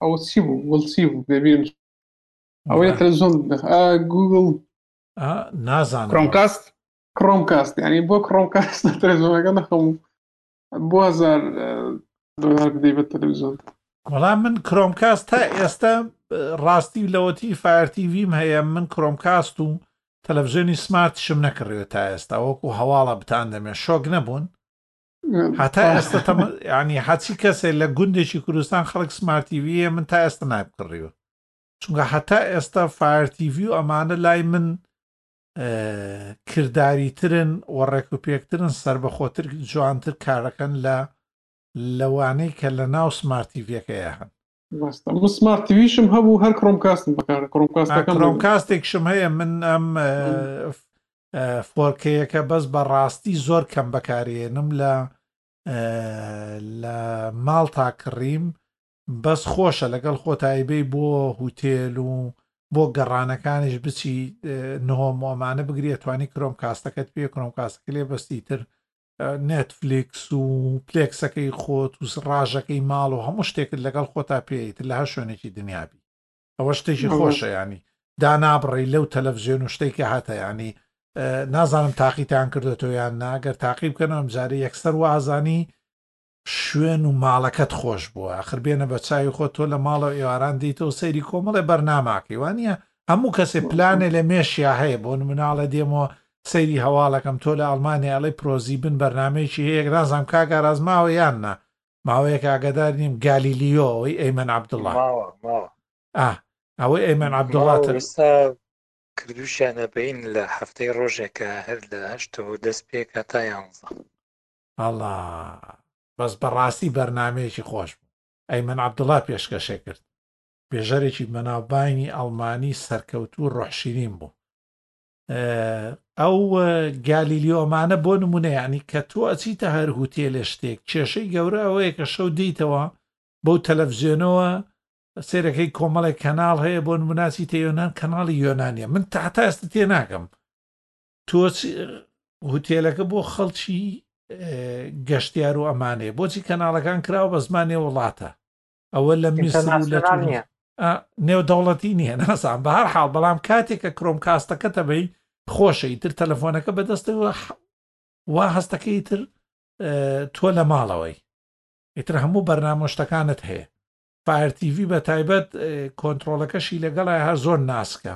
ئەوە چی بوو گوڵ چی بوو بێبیرم ئەوەیە بەڵێ. تەلەفزیۆن دەخ- ئا، گوگل ئا، نازانم کڕۆمکاست کڕۆمکاست یعنی بۆ کڕۆمکاست تەلەفزیۆنەکە نەخەم و بۆزار دۆلار بدەی بە تەلەویزۆن وەڵام من کرۆمکاس تا ئێستا ڕاستی لەوەتی فارتیڤیم هەیە من کرۆمکاست و تەلەڤزیۆنی سمارتشم نەکڕێت تا ئێستا وەکو هەواڵە بتان دەمێ شۆک نەبوون هەتا ئێستا ینی حەچی کەسێک لە گوندێکی کوردستان خەڵک سمارتیڤە من تا ئێستا نایبکڕیوە چونکە هەتا ئێستا فارتیڤ و ئەمانە لای من کرداری ترن و ڕێکوپێکترن سەربەخۆتر جوانتر کارەکەن لە لەوانەی کە لە ناو سمارتیڤەکەیە هەن سمارت تیویشم هەبوو هەر کڕۆم کاستم بەکار کڕۆم کاستەکەم کڕۆم کاستێکشم هەیە من ئەم فۆرکەیەکە بەس بەڕاستی زۆر کەم بەکارێنم لە لە ماڵ تا کڕیم بەس خۆشە لەگەڵ خۆتای بێی بۆ هوتێل و بۆ گەڕانەکانیش بچی نهۆم ئەمانە بگری توانی کرۆم کاستەکەت پێ کرۆم کاستەکە لێ بەستی تر نێتفلیکس و پلێکسەکەی خۆت و ڕاژەکەی ماڵ و هەموو شتێکت لەگەڵ خۆتا پێیت لە هەر شوێنێکی دنیابی ئەوە شتێکی خۆشە ینی دا نابڕی لەو تەلەڤزیۆن و شتێکی هاتە ینی نازانم تاقیتان کردێتەوە یان ناگەر تاقی بکەنەوە جارە یەکسەر وازانی شوێن و ماڵەکەت خۆش بووە ئاخر بێنە بە چاوی خۆت تۆ لە ماڵەوە ئێواران دێیتەوە سەیری کۆمەڵێ بەرناماکەی وانە هەموو کەسێ پلانێ لە مێشیا هەیە بۆ مناڵە دێمەوە سەیری هەواڵەکەم تۆ لە ئەڵمانیا ئەڵی پرۆزی بن بەرنمەیەکی هەیەک نازانام کاگاراز ماوە یان نا ماوەیەک ئاگدار نیم گالیلیۆ ئەوەی ئەیمەن عبدڵڵا ئەوەی ئەیمەن عبدڵات ئێستا کردوشیانە بین لە هەفتەی ڕۆژێکە هەر لە هەشتەوە دەست پێکە تا یانزە ئەڵا بەس بەڕاستی بەرنامەیەکی خۆش بوو ئەیمەن عەبدوڵا پێشکەشێ کرد بێژەرێکی بەناوبانگی ئەڵمانی سەرکەوتوو ڕۆح شیرین بوو ئەو گالیلیۆمانە بۆ نمونە یعنی کە تۆ ئەچیتە هەر هوتێلێ شتێک کێشەی گەورە ئەوەیە کە شەو دیتەوە بەو تەلەڤزیۆنەوە سێرەکەی کۆمەڵێک کەناڵ هەیە بۆ نموناسی تە یۆناان کەناڵی یۆنانیە من تاتا ئێستا تێ ناکەم تۆ هوتێلەکە بۆ خەڵکی گەشتیار و ئەمانەیە بۆچی کەناڵەکان کراوە بە زمانی وڵاتە ئەوە لە میسر و لە نیە نێودەوڵەتی نییە ناسان بە هەر حاڵ بەڵام کاتێک کە کرۆم کاستەکە تەبەی خۆشەی تر تەلەفۆنەکە بەدەستەوە وا هەستەکەی تر تۆ لە ماڵەوەی ئیتر هەموو بەرنامە شتەکانت هەیە پارتیڤی بە تایبەت کۆنتترۆلەکەشی لەگەڵای هەر زۆر ناسکە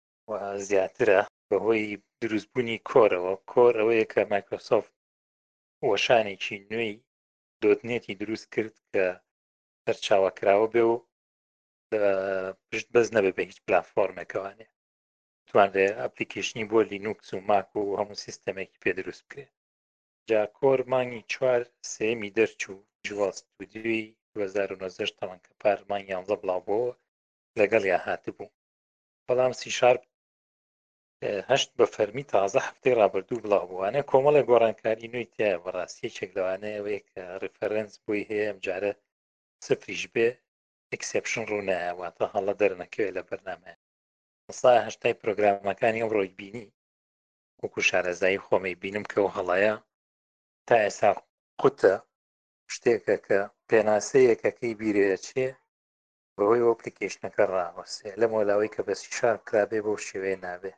زیاترە بەهۆی دروستبوونی کۆرەوە کۆر ئەوەیە کە مایکرۆسۆفت وەشانێکی نوێی دۆتنێتی دروست کرد کە سەرچاوە کراوە بێ و پشت بەس نەبێ بە هیچ پلافۆرمێکەوانێ توانرێ ئەپلیکیشنی بۆ لینوکس و ماک و هەموو سیستەمێکی پێ دروست بکرێ جا کۆر مانگی چوار سێمی دەرچوو جوواست و دوی 2009 تەوان کە پارمان یانزە بڵاو بۆ لەگەڵ یا هاتبوو بەڵام سی شارپ هەشت بە فەرمی تازە هەفتەی ڕابردوو بڵاو بووانە کۆمەڵی گۆڕانکاری نوێی تایە بەڕاستی یەکێک لەوانەیەوەیە کە ڕفرەنس بۆی هەیە ئەم جارە سفریش بێ ئەکسپشن ڕوونایە واتە هەڵە دەرنەکەوێت لە بەرنمە سا هەشتای پرۆگرامەکانی ئەم ڕۆی بینی وەکو شارەزایی خۆمەی بینم کە و هەڵەیە تا ئێستا قوتە شتێکە کە پێناسەیەکەکەی بیرەیە چێ بەهۆی ئەوە پلیکەیشنەکە ڕاوەستێ لەم وەلاوەی کە بە سی شارپ کرابێ بەو شێوەیە نابێ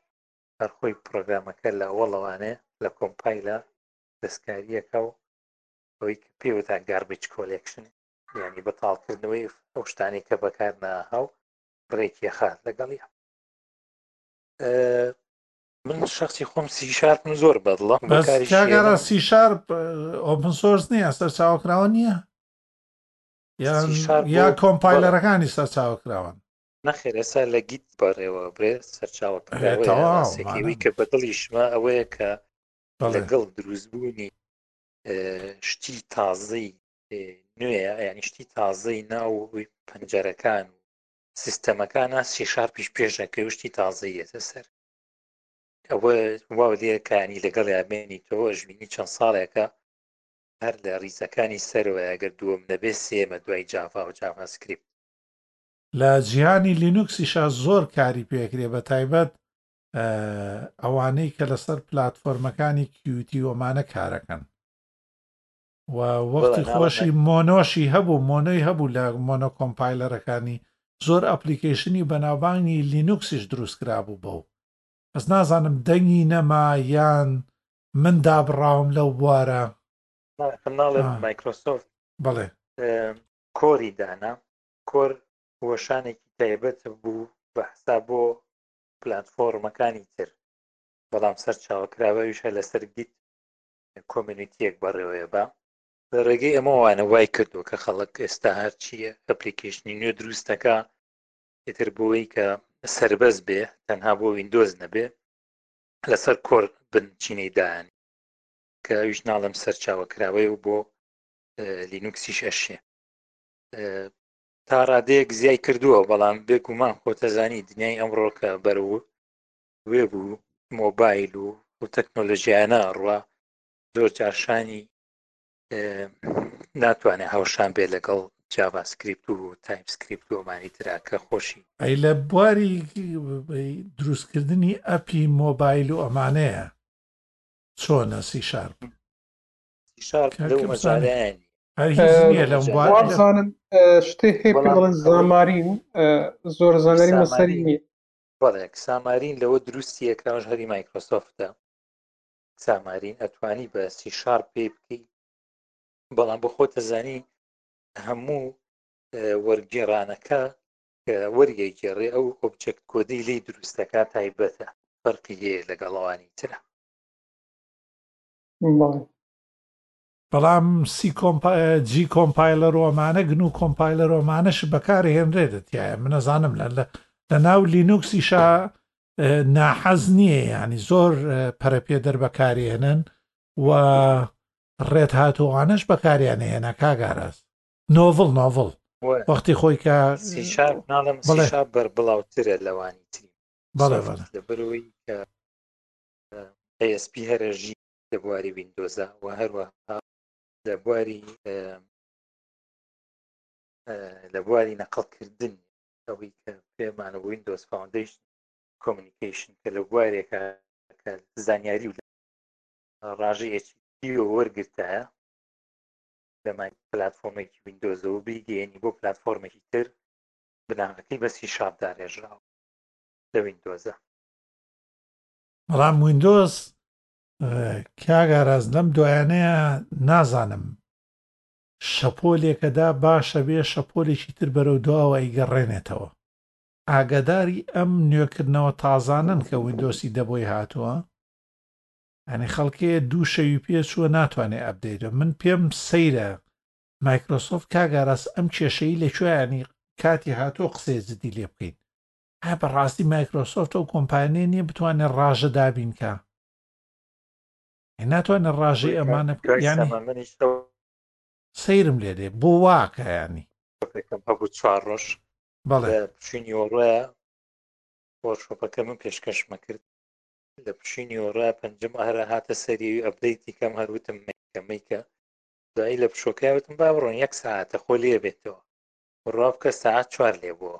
هەر خۆی پرۆگرامەکە لە ئەوەڵەوانێ لە کۆمپایلە دەستکاریەکە و ئەوەی کە پێوتان گاربیج کۆلێکشن یعنی بەتاڵکردنەوەی ئەو شتانی کە بەکار ناهاو بڕێکی خات لەگەڵی من شخصی خۆم سی شارپ من زۆر بەدڵە بەکاری سی شارپ ئۆپن سۆرس نییە سەرچاوکراوە نییە یا کۆمپایلەرەکانی سەرچاوە کراوان نەخێر ئێستا لە گیت بەڕێوە برێ سەرچاوە کراوەی کە بەدڵیشمە ئەوەیە کە لەگەڵ دروستبوونی شتی تازەی نوێ ینی شتی تازەی ناو پەنجەرەکان و سیستەمەکان ناسی شارپیش پێشەکە وشتی تازەیەتە سەر ئەوە واو لێکانی لەگەڵ یامێنی تۆ ئەژمینی چەند ساڵێکە هەر لە ڕیزەکانی سەرەوەیە گەر دووەم نەبێ سێیەمە دوای جاڤا و جاڤا سکریپت. لە جیهانی لینوکسیشا زۆر کاری پێکرێ بەتایبەت ئەوانەی کە لەسەر پلاتفۆرمەکانی کیوتی وەمانە کارەکەن و وەختی خۆشی مۆنۆشی هەبوو مۆنۆی هەبوو لە مۆنۆ کۆمپایلەرەکانی زۆر ئەپلیکیشنی بەناوبانگی لینوکسیش دروستکرا بوو بەو بەس نازانم دەنگی نەما یان من دابڕاوم لەو بوارە. مناڵێ مایکرۆسۆفت بڵێ کۆری دانا کۆر وەشانێکی تایبەت بوو بە حساب بۆ پلتفۆرمەکانی تر بەڵام سەر چاوەکراوەویشە لەسەر گیت کۆمیونیتیەک بەڕێوەیە بە لە ڕێگەی ئەمەوانە وای کردووە کە خەڵک ئێستا هەرچیە ئەپلیکیشنی نوێ دروستەکە ئیتر بۆی کە سربەز بێ تەنها بۆ وینندۆز نەبێ لەسەر کۆر بن چینەی دایانی کە ئەویش ناڵم سەرچاوە کراوەی و بۆ لینوکسیش ئەشێ تا ڕادەیەک زیای کردووە بەڵام بێگومان خۆتەزانی دنیای ئەمڕۆکە بەرەوە وێ بوو مۆبایل و و تەکنۆلژیانە ڕوە زۆر جارشانی ناتوانێت هاوشان بێت لەگەڵ جاوا سکریپت و تایم سکریپت و ئەمانی تراکە خۆشی ئەی لە بواری دروستکردنی ئەپی مۆبایل و ئەمانەیە چۆنە سی شار زانم شتێ هەیە بڵێن زامارین زۆر زانەری مەسەری نیە بەڵێک سامارین لەوە دروستی یەکراژ هەری مایکرۆسۆفتە سامارین ئەتوانی بە سی شار پێی بکەی بەڵام بۆ خۆتە زانی هەموو وەرگێڕانەکە وەریە گێڕێ ئەو ئۆبجێکت کۆدی لی دروستەکە تایبەتە فەرقی هەیە لەگەڵەوانی ترە بەڵام سی کۆمپا جی کۆمپایلەر و ئەمانە گن و کۆمپایلەر و ئەمانەش بەکار هێنرێتە تایە من نەزانم لە لە لە ناو لینوکسی شا ناحەز نییە ینی زۆر پەرەپێ دەربەکاری هێنن و ڕێت هاتووانەش بەکاریان هێنا کاگاراز نۆڤڵ نۆڤڵ وەختی خۆی کە سی شارپ ناڵێم سی بەڵێ. شارپ بەر بڵاوترە لەوانی تری بەڵێ سۆفت بەڵێ لە بەرەوەی کە ASP هەرەژی لە بواری ویندۆزە و هەروەها لە بواری لە بواری نەقڵکردن ئەوەی کە پێمانە ویندۆز فاوندیشن کۆمنیکیشن کە لە بوارێکە کە زانیاری و ڕژی وەرگتە لەمان پلتفۆمێکی ویندۆزەوە بیگەێنی بۆ پلتفۆرمێکی تر بناغەکەی بەسی شاب دارێژراوە لە ویندۆزە بەڵام ویندۆز کاک ئاراس لەم دوایانەیە نازانم شەپۆلێکەدا باشە بێ شەپۆلێکی تر بەرەو دواوە ئەیگەڕێنێتەوە ئاگاداری ئەم نوێکردنەوە تازانن کە ویندۆسی دەبۆی هاتووە ئەنی خەڵکێ دوو شەوی پێ چووە ناتوانێت ئەبدەیتە من پێم سەیرە مایکرۆسۆفت کاگاراس ئەم کێشەی لە کوێیانی کاتی هاتۆ قسێ جدی لێ بکەین ئایا بەڕاستی مایکرۆسۆفت ئەو کۆمپانیە نیە بتوانێت ڕاژە دابین کا ناتوانێت ڕاژەی ئەمانە سەیرم لێ دێ بۆ واکەیانی هەبوو چوار ڕۆژ بەڵێ پشینی وەڕە وەرشۆپەکە من پێشکەشمە کرد لە پشینی وەڕە پەنجم ئەهرە هاتە سەری ئەبدەیتی کەم هەروتم مەیکە دوایی لە پشۆکایوتم با بڕۆن یەک ساعتە خۆ لێ بێتەوە ڕابکە ساعت چوار لێ بووە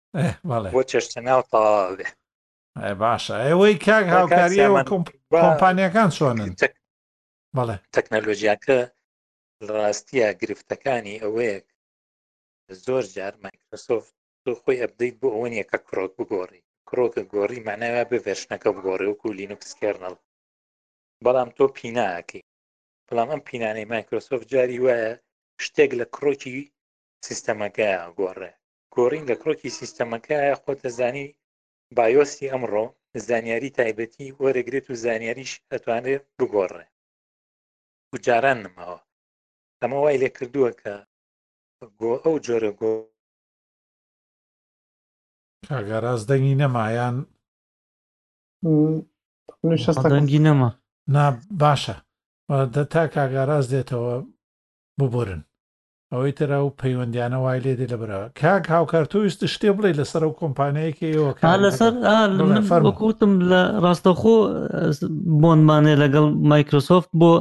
بۆ چێشتە ناو تەواو بێ باشە ئەوەی کاک هاوکاریەوە کۆمپانیەکان چۆنن بەڵێ تەکنەلۆژیاکە ڕاستیە گرفتەکانی ئەوەیە زۆر جار مایکرۆسۆفت تۆ خۆی ئەبدەیت بۆ ئەوە نیە کە کرۆک بگۆڕی کرۆکە گۆڕی ماناوە بە ڤێرشنەکە بگۆڕێ وکو لینوکس کێرنەڵ بەڵام تۆ پیناکەی بەڵام ئەم پینانەی مایکرۆسۆفت جاری وایە شتێک لە کرۆکی سیستەمەکە گۆڕێ گۆڕین لە کڕۆکی سیستەمەکە ئایا خۆتە زانی بایۆسی ئەمڕۆ زانیاری تایبەتی وەرەگرێت و زانیاریش ئەتوانرێت بگۆڕێ و جاران نماوە ئەمە وای لێ کردووە کە گۆ ئەو جۆرە گۆ کاگاراز دەنگی نەمایان دەنگی نەما نا باشە تا کاگاراز دێتەوە ببورن ئەوەی تر ئەو پەیوەندیانە وای لێ دێ لە برا کاک هاوکار تۆ ویست شتێ بڵێ لەسەر ئەو کۆمپانیای کە ئێوە کار آه، لەسەر دەکەن. آه، بڵێ، من فەرموو. وەکوتم لە ڕاستەخۆ بۆنمانێ لەگەڵ مایکرۆسۆفت بۆ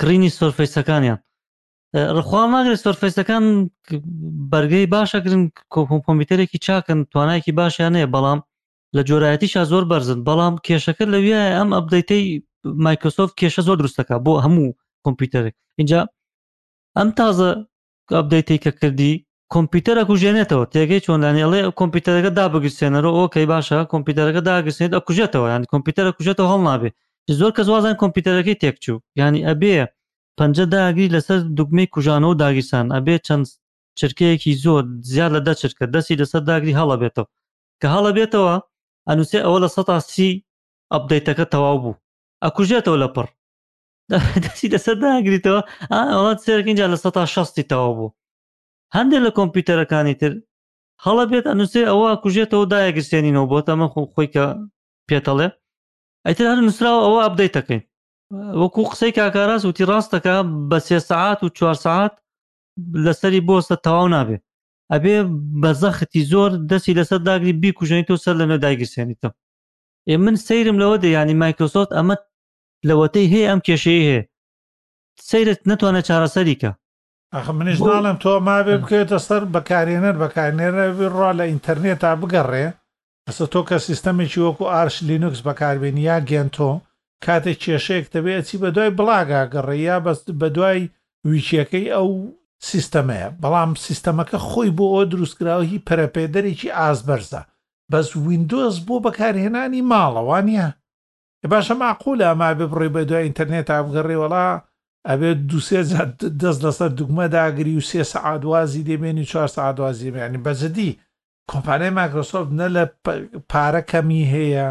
کڕینی سۆرفەیسەکانیان آه، ڕخوا ماگرێ سۆرفەیسەکان ک- بەرگەی باشەگرن کۆ- کۆمپیوتەرێکی چاکن توانایەکی باشیان هەیە بەڵام لە جۆرایەتیشا زۆر بەرزن بەڵام کێشەکە لەویە ئەم ئەبدەیتەی مایکرۆسۆفت کێشە زۆر دروستەکە بۆ هەموو کۆمپیوتەرێک اینجا ئەم تازە ئەبدەیتی کە کردی کۆمپیوتەرە کوژێنێتەوە تێگەی چۆن لەنێڵێ کۆمپیوتەرەکە دابگرسێنەرە ئۆکەی باشە کۆمپیوتەرەکە داگرسێت ئەکوژێتەوە یان کۆمپیوتەرە کوژێتەوە هەڵ نابێ زۆر کەس وازان کۆمپیوتەرەکەی تێکچوو ینی ئەبێ پەنجە داگری لەسەر دوگمەی کوژانەوە داگیرسان ئەبێ چەند چرکەیەکی زۆر زیاد لە دە چرکە دەستی لەسەر داگری هەڵەبێتەوە کە هەڵەبێتەوە ئەنووسێ ئەوە لە سەتا سی ئەبدەیتەکە تەواو بوو ئەکوژێتەوە لە پڕ دەستی لەسەر داگریتەوە ئەوە سێرەکە اینجا لە سەتا شەستی تەوا بوو هەندێک لە کۆمپیوتەرەکانی تر هەڵە بێت ئەنووسێ ئەوە کوژێتەوە دایەگرسێنینەوە بۆ تەمە خۆ خۆی کە پێتەڵێ ئەتر هەر نووسراوە ئەوە ئەبدەیتەکەین وەکو قسەی کاکاراز وتی ڕاستەکە بە سێ سعات و چوار سعات لەسەری بۆسە تەواو نابێ ئەبێ بە زەختی زۆر دەستی لەسەر داگری بیکوژێنیت و سەر لەنە دایگرسێنیتەوە ئێ من سەیرم لەوە دەیانی مایکرۆسۆفت ئەمە لەوەتەی هەیە ئەم کێشەیەی هەیە سەیرت نەتوانێت چارەسەری کە ئەخ منیش ناڵێم تۆ مابێ بکەوێتە سەر بەکارێنەر بەکارنێرە بڕوا لە ئینتەرنێتا بگەڕێ ئەسە تۆ کە سیستەمێکی وەکو ئارش لینوکس بەکاربێنی یا گەنتۆ کاتێک کێشەیەک دەبێت ئەچی بە دوای بڵاگا گەڕێ یا بەست بە دوای ویچیەکەی ئەو سیستەمەیە بەڵام سیستەمەکە خۆی بۆ ئەوە دروستکراوە هی پەرەپێدەرێکی ئاست بەرزە بەس وینندۆز بۆ بەکارهێنانی ماڵەوانە باشە مەعقولە ئەمە ئەبێ بڕۆی بە دوای ئینتەرنێتا بگەڕێی وەڵا ئەبێت دوو سێ جار دەست لەسەر دوگمە داگری و سێ سەعات وازی لێ بێنی و چوار سەعات وازی لێ بێنی بە جدی کۆمپانیای مایکرۆسۆفت نە لە پە- پارە کەمی هەیە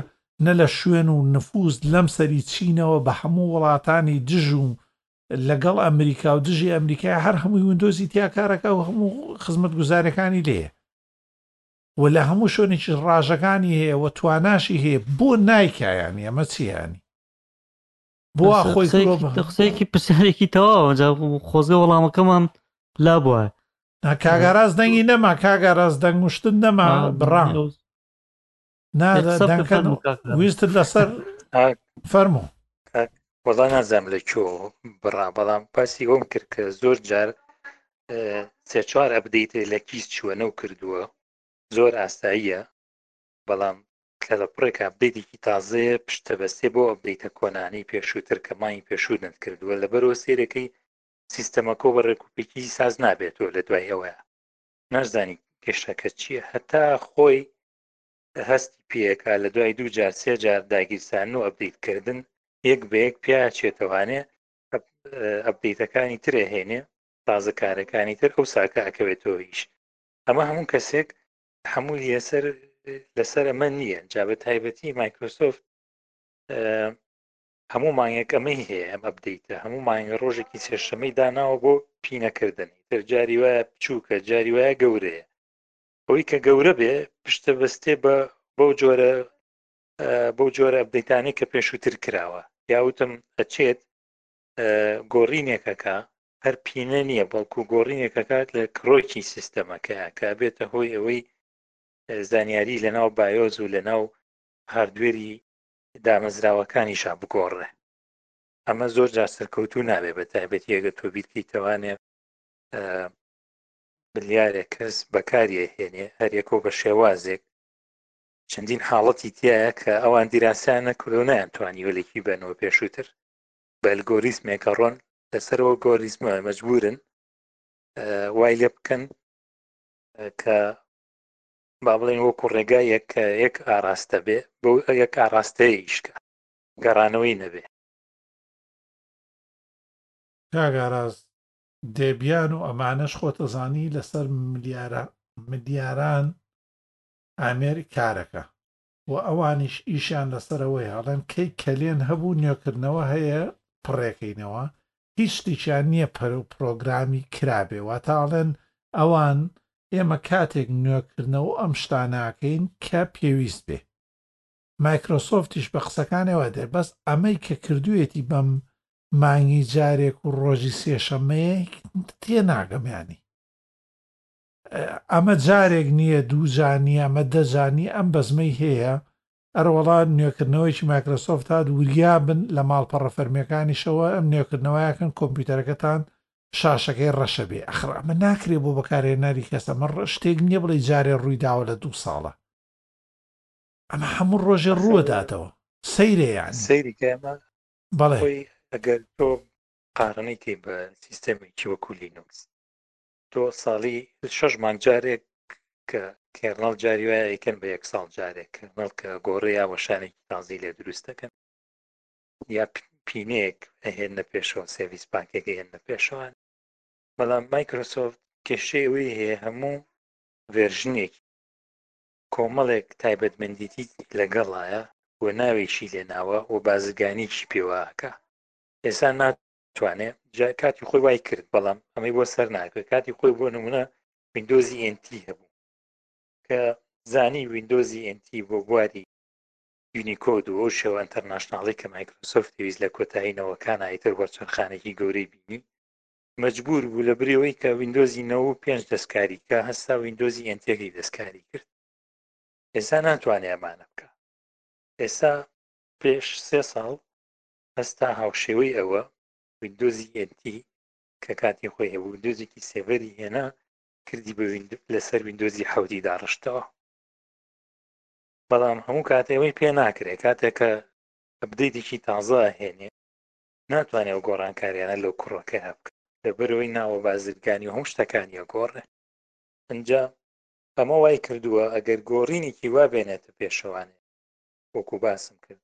نە لە شوێن و نفوز لەم سەری چینەوە بە هەموو وڵاتانی دژ و لەگەڵ ئەمریکا و دژی ئەمریکای هەر هەمووی وندۆزی تیا کارەکە و هەموو خزمەتگوزارەکانی لێیە و لە هەموو شوێنێکیش ڕاژەکانی هەیە و تواناشی هەیە بۆ نایکایانی ئەمە چی هەیانی بۆ خۆی قسەیەکی پرسیارێکی تەواوە خۆزگە وەڵامەکەمان لا بووە کاگاراز دەنگی نەما کاگاراز دەنگشتن نەما بڕام نادەکەن ویستت لەسەر فەرمو وەڵا نازام لە کۆ بڕا بەڵام پاسی ئەوم کرد کە زۆر جار سێ چوار ئەبدەیت لە کیس چووە نەو کردووە زۆر ئاساییە بەڵام کەلەپڕێک ئەبدەیتێکی تازەیە پشتە بەسێ بۆ ئەبدەیتە کۆنانی پێشووتر کە مای پێشوو نەت کردووە لەبەرەوە سێرەکەی سیستەمەکۆ بە ڕێکوپێکی ساز نابێتەوە لە دوای ئەوە نازانی گەشتەکە چییە هەتا خۆی هەستی پێەکە لە دوای دوو جار سێ جار داگیرسان و ئەبدیتکردن یەک بە یەک پیاچێتەوانێ ئەپدەیتەکانی ترێ هێنێ تازە کارەکانی تر ئەو ساکە ئەکەوێتەوە هیچ ئەمە هەموو کەسێک هەموو لەسەر لەسەر ئەمە نییە جابە تایبەتی مایکرۆسۆفت هەموو مانگێک ئەمەی هەیە ئەم ئەبدەیتە هەموو مانگە ڕۆژێکی سێشەمەی داناوە بۆ پینەکردن تر جاری وایە بچووکە جاری وایە گەورەیە ئەوی کە گەورە بێ پشتە بەستێ بە بەو جۆرە بەو جۆرە ئەبدەیتانی کە پێشووتر کراوە یاوتم ئەچێت گۆڕینێکەکە هەر پینە نییە بەڵکو گۆڕینێکەکات لە کڕۆکی سیستەمەکە کە بێتە هۆی ئەوەی زانیاری لە ناو بایۆز و لە ناو هاردوێری دامەزراوەکانیشا بگۆڕێ ئەمە زۆر جا سەرکەوتو نابێ بە تایبەتی ئەگە تۆ بیرکەیتەوانێ بلیارێک کەس بەکاریە هێنێ هەرێکۆ بە شێوازێک چەندین حاڵەتی تایە کە ئەوان دیراسیانە کردو نیان توانی وەلێکی بەنەوە پێشووتر بەلگۆریسمێکە ڕۆن لەسەرەوە گۆریزمە مەجبورن وای لێ بکەن کە با بڵێن وەکو ڕێگا یەک یەک ئاراستە بێ بۆ یەک ئاراستەیە ئیشکە گەڕانەوەی نەبێ کاگاراز دێبیان و ئەمانەش خۆتەزانی لەسەر ملیارە ملیاران ئامێری کارەکە. وە ئەوانیش ئیشیان لەسەرەوەیە ئەڵێن کەی کەلێن هەبوو نوێکردنەوە هەیە پڕێکەینەوە هیچ شتێکیان نییە پەرو پڕۆگرامی کرابێ واتا ئەڵێن ئەوان ئێمە کاتێک نوێکردنەوە ئەم شتاناکەین کە پێویست بێ مایکرۆسۆفتیش بە قسەکانەوە دێ بەس ئەمەی کە کردوێتی بەم مانگی جارێک و ڕۆژی سێشەمەیە تێناگەمیانی ئەمە جارێک نییە دوو جار نییە ئەمە دە جار نییە ئەم بەزمەی هەیە ئەرۆڵا نوێکردنەوەیکی مایکرۆسۆفت هات وریا بن لە ماڵپەڕە فەرمیەکانیشەوە ئەم نوێکردنەوەیەکەن کۆمپیوتەرەکەتان شاشەکەی ڕەشە بێ ئەخر ئەمە ناکرێ بۆ بەکارهێنەری کەس ئەمە شتێک نییە بڵێ جارێ ڕووی داوە لە دوو ساڵە ئەمە هەموو ڕۆژێ ڕووەداتەوە سەیرە یان سەیری کەمە بەڵێ ئەگەر تۆ قارنەی کەی بە سیستەمێکی وەکو لینوکس تۆ ساڵی شەش مانگ جارێک کە کێرنەڵ جاری وایە ئەیکەن بە یەک ساڵ جارێک کێرنەڵ کە گۆڕێ یا وەشانێکی تازی لێ دروست دەکەن یا پینەیەک ئەهێنە پێشەوە سێویس پاکێک هێنە پێشەوەن بەڵام مایکرۆسۆفت کێشەی ئەوەی هەیە هەموو ڤێرژنێکی کۆمەڵێک تایبەتمەندیتی لەگەڵایە و ناوێکی لێناوە و بازرگانیکی پێواکە ئێستا نات توانێ جا کاتی خۆی وای کرد بەڵام ئەمەی بۆ سەر ناکرێت کاتی خۆی بۆ نمونە وینندۆزی NT هەبوو کە زانی وینندۆزی NT بۆ بواری یونیکۆد و ئەو شێوە ئەتەرناشنناڵی کە مایکرۆسۆفت ویست لە کۆتایینەوەکان ئایتر وەرچەرخانێکی گەورەی بینی مجبور بوو لە برەوەی کە وینندۆزی 95 دەستکاریکە هەستا وینندۆزی ئەتێکی دەستکاری کرد ئێستا ناتوانێ ئەمانە بکە ئێستا پێش سێ ساڵ هەستا هاوشێوەی ئەوە ویندۆزی NT کە کاتی خۆی هەبوو ویندۆزێکی سێڤەری هێنا کردی بە لەسەر ویندۆزی حەوتی داڕشتەوە بەڵام هەموو کاتێەوەی پێ ناکرێت کاتێکە ئەبدەیتێکی تازە هێنێ ناتوانێت گۆڕانکاریانە لەو کوڕەکە بکە لەبەرەوەی ناوە بازرگانی و هەم شتەکانیە گۆڕێ ئەجا ئەمە وای کردووە ئەگەر گۆڕینێکی وا بێنێتە پێشەوانێ وەکو باسم کرد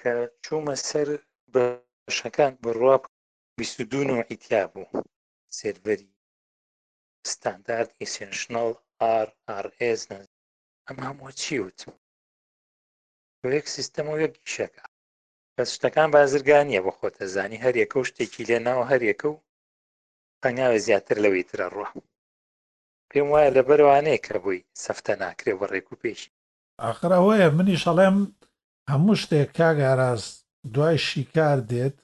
کە چوومە سەر بەشەکان بڕوا بیست و دوو نوعی تیا بوو سێرڤەری ستاندارد ئیسنشنەڵ ئار ئار ئێس ئەم هەمووە چی وت یەک سیستەم و یەک گیشەکە بەس شتەکان بازرگانیە بۆ خۆتە زانی هەرێکە و شتێکی لێ ناو هەرێکە و هەنگاوێ زیاتر لەوی ترە ڕوە پێم وایە لە بەروانەیە کە بووی سەفتە ناکرێ بە ڕێک و پێشی ئاخر ئەوەیە منیش ئەڵێم هەموو شتێک کاک ئاراس دوای شیکار دێت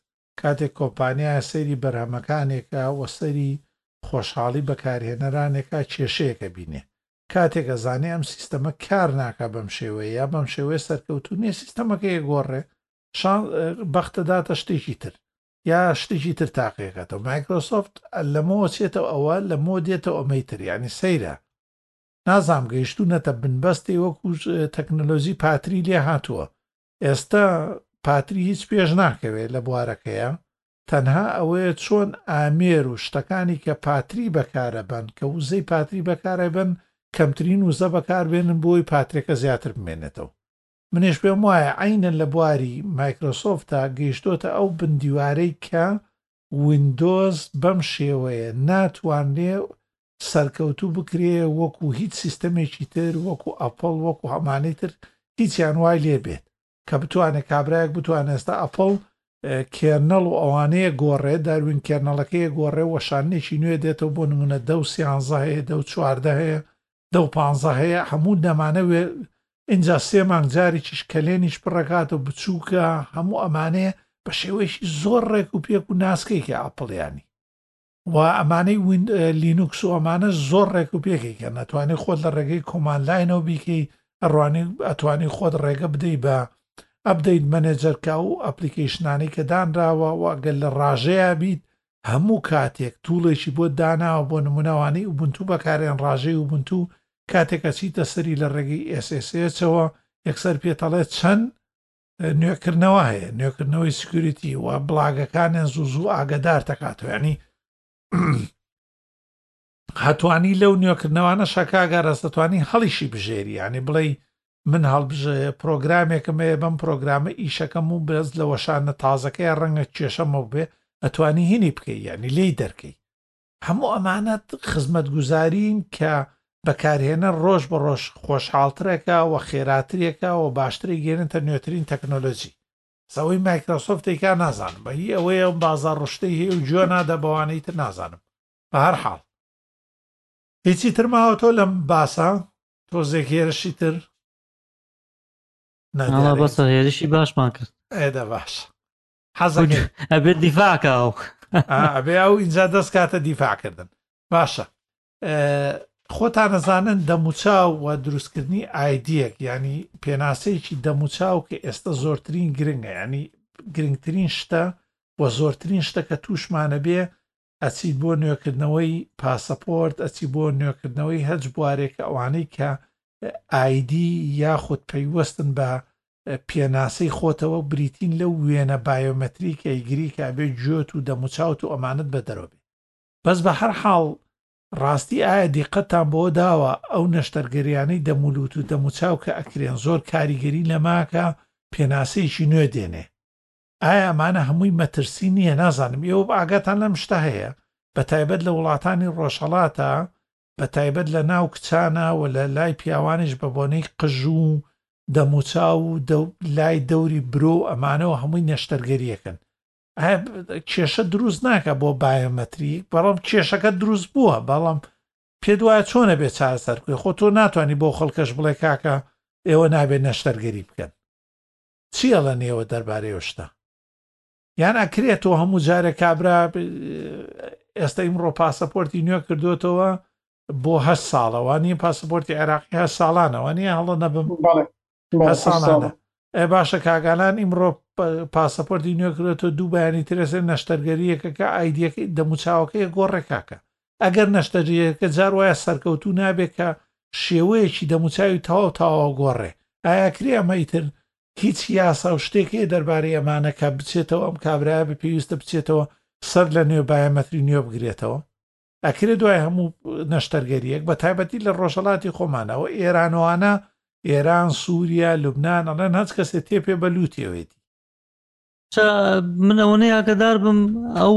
کاتێک کۆمپانیایە سەیری بەرهەمەکانێکە وە سەری خۆشحاڵی بەکارهێنەرانێکە کێشەیەکە بینێ کاتێک ئەزانێ ئەم سیستەمە کار ناکە بەم شێوەیە یا بەم شێوەیە سەرکەوتو نیە سیستەمەکە یەگۆڕێ شان بەختە داتە شتێکی تر یا شتێکی تر تاقیەکەتەوە مایکرۆسۆفت لەمەوە چێتەوە ئەوە لەمەوە دێتەوە ئەمەی تر ینی سەیرە نازانم گەیشتوونەتە بنبەستێ وەکو تەکنەلۆژی پاتری لێ هاتووە ئێستا پاتری هیچ پێش ناکەوێت لە بوارەکەیە تەنها ئەوەیە چۆن ئامێر و شتەکانی کە پاتری بەکارە بن کە وزەی پاتری بەکارە بن کەمترین وزە بەکاربێنن بۆی پاترێکە زیاتر بمێنێتەوە منێش پێم وایە عینەن لە بواری مایکرۆسۆفتا گەیشتۆتە ئەو بندیوارەی کە ویندۆز بەم شێوەیە ناتوانرێ سەرکەوتوو بکرێ وەکو هیچ سیستەمێکی تر وەکو ئەپڵ وەکو هەمانەی تر هیچیان وای لێ بێت کە بتوانێت کابراایەک بتوانێت ئێستا ئەپڵ کێرنەڵ و ئەوانەیە گۆڕێ داروین کێرنەڵەکەیە گۆڕێ وەشانێکی نوێ دێتەوە بۆ نمونە دە و سیانزە هەیە دە و چواردە هەیە دە و پانزە هەیە هەموو دەمانەوێ ئینجا سێ مانگ جارێکیش کەلێنیش پڕەکات و بچووکە هەموو ئەمانەیە بە شێوەیەکی زۆر ڕێک و پێک و ناسکێکی ئاپڵیانی و ئەمانەی لینوکس و ئەمانە زۆر ڕێک و پێکی کە ناتوانانی خۆت لە ڕێگەی کۆمانلاینەوە بیکەی ئەڕوانی ئەتوانی خۆت ڕێگە بدەی بە ئەبدەیت مەنێجەرکە و ئەپلیکیشنانی کە دانراوە واگەل لە ڕژەیە بیت هەموو کاتێک توڵێکی بۆ داناوە بۆ نمونە وانەی ئوبونتو بەکارێن ڕاژەی ئوبونتو کاتێک ئەچیتە سەری لە ڕێگەی SSH ەوە یەکسەر پێتەڵێ چەند نوێکردنەوە هەیە نوێکردنەوەی سکیوریتی و بڵاگەکانیان زوو زوو ئاگدار دەکاتەوە ینی هەتوانی لەو نوێکردنەوانەشا کاک ئاراس دەتوانی هەڵیشی بژێری یانی بڵێی من هەڵبژێ پرۆگرامێکم هەیە بەم پرۆگرامە ئیشەکەم و بەس لە وەشانە تازەکەی ڕەنگە کێشەمە بێ ئەتوانی هینی بکەی یعنی لێی دەرکەی هەموو ئەمانەت خزمەت گوزارین کە بەکارهێنەر ڕۆژ بە ڕۆژ خۆشحاڵترێکە و خێراترێکە و باشتری گەێنێتە نوێترین تەکنۆلۆژی سەوەی مایکرۆسۆفتێکا نازانم بە هی ئەوەیە بازار ڕشتەی هەیە و جوێ نادا بەوانەی تر نازانم بە هەر حاڵ هیچی تر ماوە تۆ لەم باسە تۆزێک هێرشی تر ناڵا بەسە هێرشی باشمان کرد ئێدە باش حەزەکە ئەبێت دیفاکە ئەو ئەبێ ئەو ئینجا دەست کاتە دیفاکردن باشە خۆتانەزانن دەموچاو و دروستکردنی ئایدیەک ینی پێناسەیەکی دەموچاو کە ئێستا زۆرترین گرنگە ینی گرنگترین شتە و زۆرترین شتە کە تووشمانە بێ ئەچیت بۆ نوێکردنەوەی پاسەپۆرت ئەچی بۆ نوێکردنەوەی هەرج بوارێکە ئەوانەی کە ئایدی یاخود پەیوەستن بە پێناسەی خۆتەوە بریتین لەو وێنە بایۆمەتری کە ئیگری کە ئەبێ گوێت و دەموچاوت و ئەمانت بە دەرەوە بێ بەس بە هەر حاڵ ڕاستی ئایا دیقەتان بۆ داوە ئەو نەشتەرگەریانەی دەمولوت و دەموچاو کە ئەکرێن زۆر کاریگەری لەماکە پێناسەیەکی نوێ دێنێ ئایا ئەمانە هەمووی مەترسی نییە نازانم ئێوە ئاگاتان لەم شتە هەیە بە تایبەت لە وڵاتانی ڕۆژهەڵاتە بە تایبەت لە ناو کچانە و لە لای پیاوانیش بە بۆنەی قژ و دەموچا و لای دەوری برۆ و ئەمانەوە هەمووی نەشتەرگەریەکەن کێشە دروست ناکە بۆ بایۆمەتری بەڵام کێشەکە دروست بووە بەڵام پێت وایە چۆنە بێ چارەسەرکوێ خۆ تۆ ناتوانانی بۆ خەڵکەش بڵێ کاکە ئێوە نابێت نەشتەرگەری بکەن چی ئەڵێن ئێوە دەربارەی ئەو شتە؟ یان ئەکرێ تۆ هەموو جارێک کابرا ئێستا ئیمڕۆ پاسەپۆرتی نوێ کردوێتەوە بۆ هە ساڵەوانی پاسپۆرتی عێراقی هە ساڵانەوە نیە هەڵە نەبم ساڵانە ئە باشە کاگالان ئیمڕۆ پاسپۆرتی نوێکرێتەوە دوو بەیانی ترەسێ نەشتەرگەریەکەکە ئایدیەکەی دەموچاوەکەی گۆڕێکاکە ئەگەر نەشتەجێیەکە جار وایە سەرکەوتوو نابێت کە شێوەیەکی دەموچاوی تەواو تەواوە گۆڕێ ئایاکرێ ئەمە ئیتر هیچ یاسا و شتێک هەیە دەربارەی ئەمانەکە بچێتەوە ئەم کابراە بە پێویستە بچێتەوە سەر لە نوێ بایەمەتری نوێ بگرێتەوە ئەکرێ دوای هەموو نەشتەرگەریەک بە تایبەتی لە ڕۆژەڵاتی خۆمانەوە ئێرانوانە ئێران سووریا لوبناان ئەڵێن هەچ کەسێ تێپێ بەلووتێوێتی منەوەنەی ئاگدار بم ئەو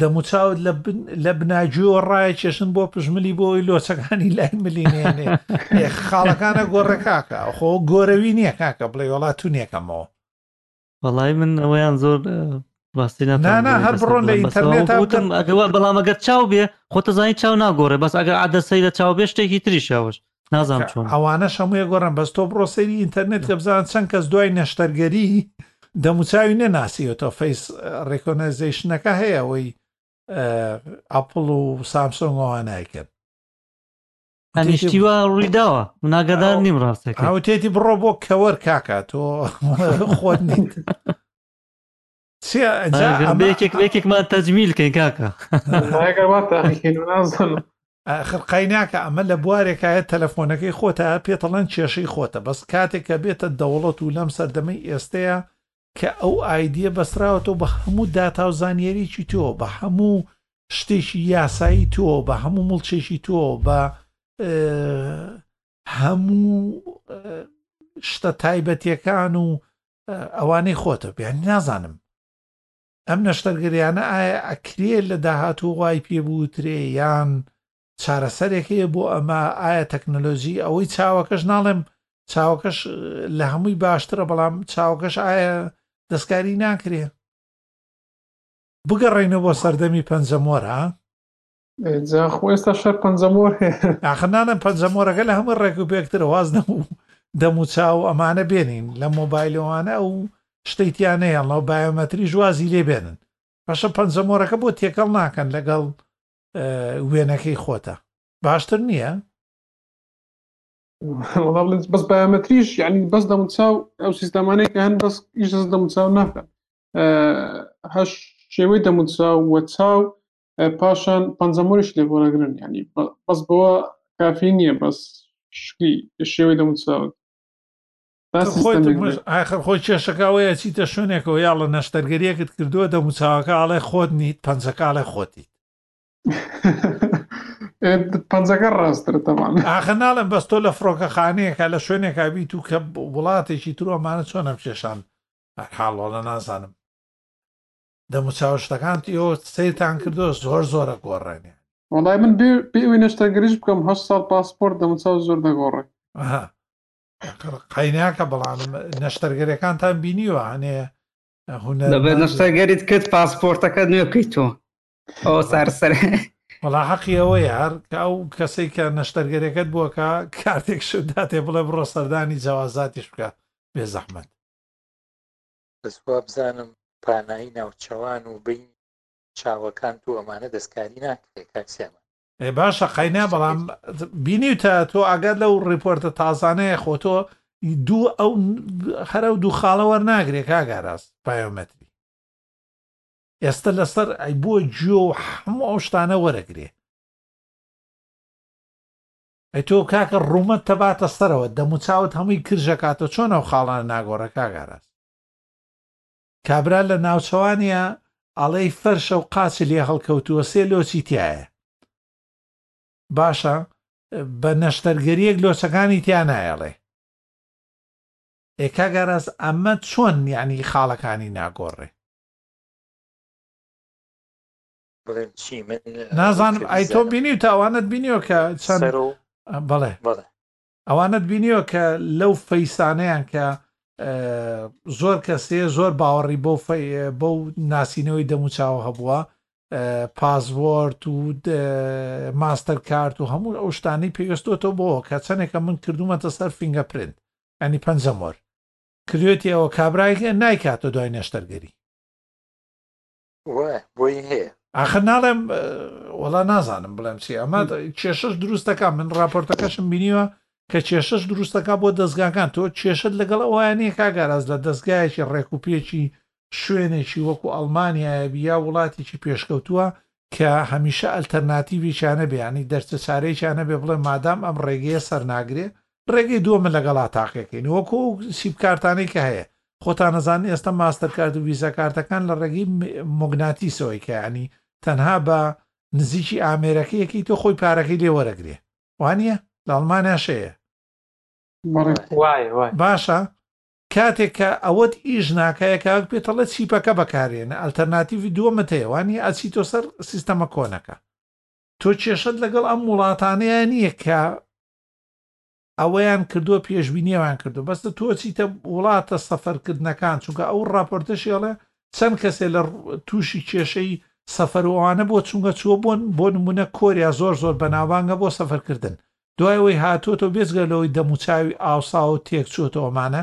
دەموچاوت لە بناگوێوە ڕایە کێشن بۆ پژملی بۆ ئەوی لۆچەکانی لای ملینێنێ خاڵەکانە گۆڕێ کاکە خۆ گۆرەوی نییە کاکە بڵێ وڵا تو نیەکەمەوە وەڵی من ئەوەیان زۆر ڕاستی نانا هەر بڕۆن لە ئینتەرنێت ئەگەوە بەڵام ئەگەر چاو بێ خۆتەزانی چاو ناگۆڕێ بەس ئەگە عادەسەی لە چاو بێ شتێکی تری شاوش نازانم چۆن ئەوانە شەموویە گۆڕن بەس تۆ بڕۆ سەیری ئینتەرنێت کە بزان چەند کەس دوای نەشتەرگەری دەموچاوی نەناسیەوە فەیس ڕێکۆنەزیشنەکە هەیە ئەوەی ئەپڵ و سامسۆنگەوە نایکرد ئەنیشتیوە ڕوویداوە مناگەدار نیم ڕاستەکە هاوتێتی بڕۆ بۆ کەوەر کاکە تۆ خۆت نیت بەیەکێکمان تەجمیل کەین کاکە خەرقیناکە ئەمە لە بوارێکایە تەلەفۆنەکەی خۆتە پێتەڵەن کێشەی خۆتە بەس کاتێک کە بێتە دەوڵەت و لەم سەردەمەی ئێستەیە کە ئەو ئایدە بەسراوەەوە بە هەموو داتا و زانیاریی تۆ بە هەموو شتێکی یاسایی تۆ بە هەموو مڵچێکی تۆ بە هەموو شتە تایبەتیەکان و ئەوانەی خۆتە بیانی نازانم ئەم نەشتەرگەریانە ئایا ئەکرێ لە داهاتوو وای پێ بوترێ یان چارەسەرێک هەیە بۆ ئەمە ئایا تەکنەلۆژی ئەوەی چاوەکەش ناڵێم چاوەکەش لە هەمووی باشترە بەڵام چاوەکەش ئایا دەستکاری ناکرێ بگەڕێنە بۆ سەردەمی پەنجەمۆرە جا خۆ ئێستا شەر پەنجەمۆر هەیە ئاخر نانە پەنجەمۆرەکە لە هەموو ڕێک و پێکترە واز نەبوو دەموچاو و ئەمانە بێنین لە مۆبایلەوانە ئەو شتەی تیا نەهێڵنەوە بایۆمەتریش وازی لێ بێنن باشە پەنجەمۆرەکە بۆ تێکەڵ ناکەن لەگەڵ وێنەکەی خۆتە باشتر نییە والله بڵێت بەس بایۆمەتریش یعنی بەس دەموچاو ئەو سیستەمانەی کە هەن بەس ئیش دەست دەموچاو ناکەن هەش شێوەی دەموچاو وە چاو پاشان پەنجەمۆریش لێ بۆرەگرن ینی بەس بەوە کافی نییە بەس شکی شێوەی دەموچاوت ئاخر خۆی کێشەکەوەیە چیتە شوێنێکەوە یاڵە نەشتەرگەریەکت کردووە دەموچاوەکە ئاڵێ خۆت نیت پەنجەکەڵێ خۆتیت پەنجەکە ڕاسترتەمان ئاخە ناڵم بەس تۆ لە فڕۆکەخانەیەکە لە شوێنێکا بیت و کە وڵاتێکی تروەمانە چۆنم کێشان حاڵۆڵە نازانم دەمو چاو شتەکانت ئێوە سەیرتان کردوە زۆر زۆرە گۆڕێنێ. وەڵای من بێ بێ ئەوی نەشتەرگەریش بکەم هەشت ساڵ پاسپۆرت دەموچاو زۆر دەگۆڕێ. ئەها قەیناکە بەڵام نەشتەرگەریەکانتان بینیوە هەنێ هونەر دەبێت نەشتەرگەریت کرد پاسپۆرتەکە نوێ بکەیت تۆ ئەوە سار سەر وەڵا حەقی ئەوە یار کە ئەو کەسێک کە نەشتەرگەرەکەت بووەکە کارتێک شداتێ بڵێ بڕۆ سەردانی جیاوازاتیش بکە بێ زەحمەت بەس وابزانم پانایی ناوچەوان و بینی چاوەکانت و ئەمانە دەستکاری ناکرێ کاک سێما. ئێ باشە قەینا بەڵام بینیوتە تۆ ئاگات لەو ڕیپۆرتە تازانەیە خۆ تۆ دوو ئەو هەر ئەو دوو خاڵە وەرناگرێ کاک ئاراس بایۆمەتری ئێستا لەسەر ئەی بۆ جیۆ و هەموو ئەو شتانە وەرەگرێ ئەی تۆ کاکە ڕوومەت تەباتە سەرەوە دەموچاوت هەمووی کرژەکا تۆ چۆن ئەو خاڵانە ناگۆڕێ کاک ئاراس کابرا لە ناوچەوانیە ئەڵێی فەرشە و قاچی لێ هەڵکەوتووە سێ لۆچی تیایە باشە بە نەشتەرگەریەک لۆچەکانی تیا نایەڵێ ئێ کاک ئاراس ئەمە چۆن یعنی خاڵەکانی ناگۆڕێ بڵێم چی من نازانم ئەی تۆ ئەوکەبیزانم بینیوتە ئەوانت بینیوە کە چەند سەر و ئە، بەڵێ بەڵێ ئەوانت بینیوە کە لەو فەیسانەیان کە ئە، زۆر کەسێ زۆر باوەڕی بەو فەی بەو ناسینەوەی دەموچاوە هەبووە ئە، پاسوۆرت و دە، ماستەر کارت و هەموو ئەو شتانەی پێویستوەتەوە بۆوە کە چەندێکە من کردوومەتە سەر فینگە پرنت ینی پەنجەمۆر کردوێتی ئەوە کابرای نایکاتە دوای نەشتەرگەری وە بۆی هەیە. ئاخر ناڵێم وەڵا نازانم بڵێم چی ئەمە کێشەش دروست دەکات من ڕاپۆرتەکەشم بینیوە کە کێشەش دروستەکە بۆ دەستگاکان تۆ کێشت لەگەڵ ئەویان نیە کاگاراز لە دەستگایەکی ڕێکوپێکی شوێنێکی وەکو ئەڵمانایە بیا وڵاتێکی پێشکەوتووە کە هەمیشە ئەلتەرناتیڤێکیانە بێیانی دەرچە چارێکیانە بێ بڵێ مادام ئەم ڕێگەیە سەرناگرێ ڕێگەی دووەمە لەگەڵا تاقیەکەین وەکو ئەو سیپ کارتانەی کە هەیە خۆتان ئەزانن ئێستا ماستەر کارت و ڤیزا کارتەکان لە ڕێگەی موگناتیسەوەی کە یانی تەنها بە نزیکی ئامێرەکە یەکەی تۆ خۆی پارەکەی لێ وەرەگرێ وانە لە ئەڵمانیاش هەیە باشە کاتێک کە ئەوەت ئیش ناکایە کاک پێتەڵە چیپەکە بەکارێنە ئەلتەرناتیڤی دووەمە تێوانی ئەچی تۆ سەر سیستەمە کۆنەکە تۆ کێشت لەگەڵ ئەم وڵاتانەیە نییە کە ئەوەیان کردوە پێشبینیەوەیان کردو بەس تۆ چیتە وڵاتە سەفەر کردنەکان چونکە ئەو ڕاپۆرتەشی ئەڵێ چەند کەسێ لە تووشی کێشەی سەفەر و ئەوانە بۆ چونگە چووە بوون بۆ نمونە کۆریا زۆر زۆر بەناوانگە بۆ سەفەرکردن دوایەوەی هاتوۆتەوە بێزگە لەوەی دەموچاوی ئاوساوە تێک چۆتەوەمانە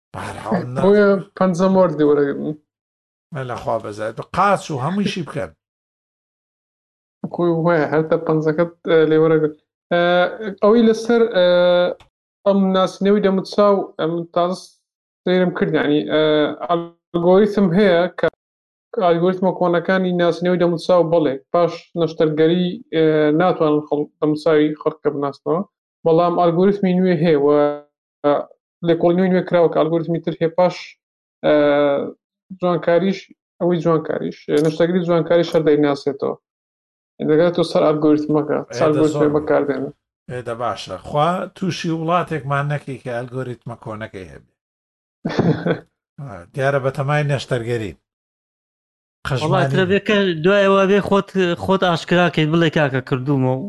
پەنجەم وەردی وەرە لەخوا بەزات قاچ و هەموویشی بکەن وایە هەرتا پەنجەکەت لێوەرەگرت ئەوەی لەسەر ئەم ناسنەوەی دەمت چاو ئەم تاز سەیرم کردیانی ئەلگۆریتم هەیە کە ئالگۆریتمە کۆنەکانی ناسنەوەی دەموچاو بڵێ پاش نەشتەرگەری ناتوانن دەموچاوی خەڵکە بناسنەوە بەڵام ئالگۆریتمی نوێ هەیە و لێکۆڵینەوەی نوێ کراوە کە ئەلگۆریتمی تر هەیە پاش جوانکاریش ئەوەی جوانکاریش نشتەگری جوانکاری شەر دەیناسێتەوە دەگات تۆ سەر ئەلگۆریتمەکە سەرگۆریتمە بەکاردێن ئێدە باشە خوا تووشی وڵاتێکمان نەکەی کە ئەلگۆریتمە کۆنەکەی هەبێ دیارە بەتەمای نەشتەرگەری قژمانەکە دوایەوە بێ خۆت خۆت ئاشکراکەی بڵێ کاکە کردومە و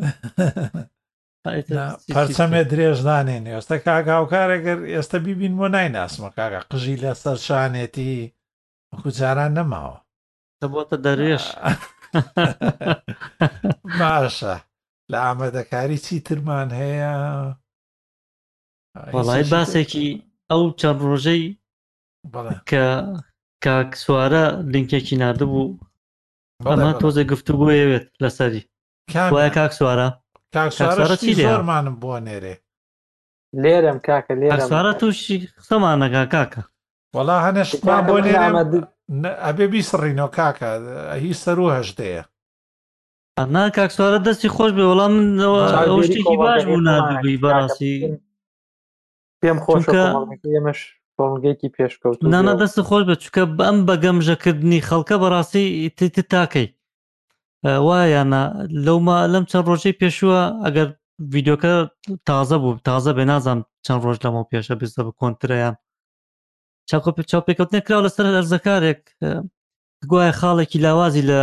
پەرچەمێ درێژ نانێن ئێستا کاک هاوکارێکگەر ئێستا بیبین بۆ نایناسمە کاکە قژی لە سەر شانێتی وەکو جاران نەماوە بۆتە دەرێش باشە لە ئامادەکاری چی ترمان هەیە وڵی باسێکی ئەو چەند ڕۆژەی کە کاک سوارە لینکێکی نردبوو بەڵام تۆزە گفتو بۆ ئەوێت لەسەری کامە کاک سوارە کاک سوارە چی زۆرمانم بۆ نێرێ لێرم کاکە لێرم سوارە تووشی قسەمانەکە کاکە وەڵا هەنێ شتمان بۆ نێرم ئەبێ بیسڕینەوە کاکە هی سەرو هەشتەیە ئەنا کاک سوارە دەستی خۆش بێ وەڵام منەوە ئەو شتێکی باش بوو نردبووی بەڕاستی پێم خۆش ئێمەش بۆڵگەیەکی پێشکەوت نانا دەست خۆش بە چکە بەم بەگەمژەکردنی خەڵکە بەڕاستی تاکەی وایانە لەو ما لەم چەند ڕۆژەی پێشووە ئەگەر ڤیددیوکە تازە بوو تازە بێ نازانم چەند ڕۆژ لەمە پێشە بستە بە کۆنترەیان چاکۆ چاو پێکەوتنە کراوە لەسەر ئەرزەکارێک گوایە خاڵێکی لاوازی لە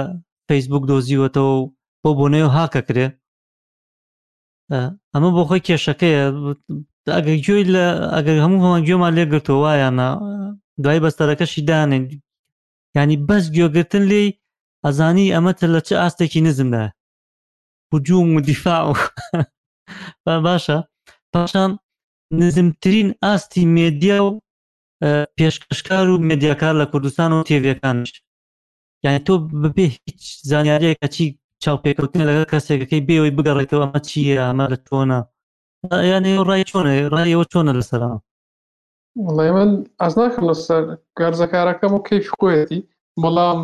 فەیسبوک دۆزیوەتەوە و بۆ بۆنەوە هاکە کرێ ئەمە بۆ خۆی کێشەکەیە ئەگەر گوێی لە ئەگەر هەموو هەمان گوێمان لێگرتووە وایانە دوای بەستەرەکەشی دانێن ینی بەس گوێگرتن لێی ئەزانی ئەمە تر لە چ ئاستێکی نزمدا هجوم و دیفاع و باشە پاشان نزمترین ئاستی مێدیا و پێشکەشکار و مێدیاکار لە کوردستان و تێڤەکانش یعنی تۆ ببێ هیچ زانیارەیەکە چی چاوپێکەوتنە لەگەڵ کەسێکەکەی بێەوەی بگەڕێتەوە ئەمە چیە ئەمە لە چۆنە یانێ ڕای چۆنە ڕایەوە چۆنە لەسەرەوە وڵی من ئەز ناکەم لەسەر گەرزەکارەکەم و کەیف خۆیەتی بەڵام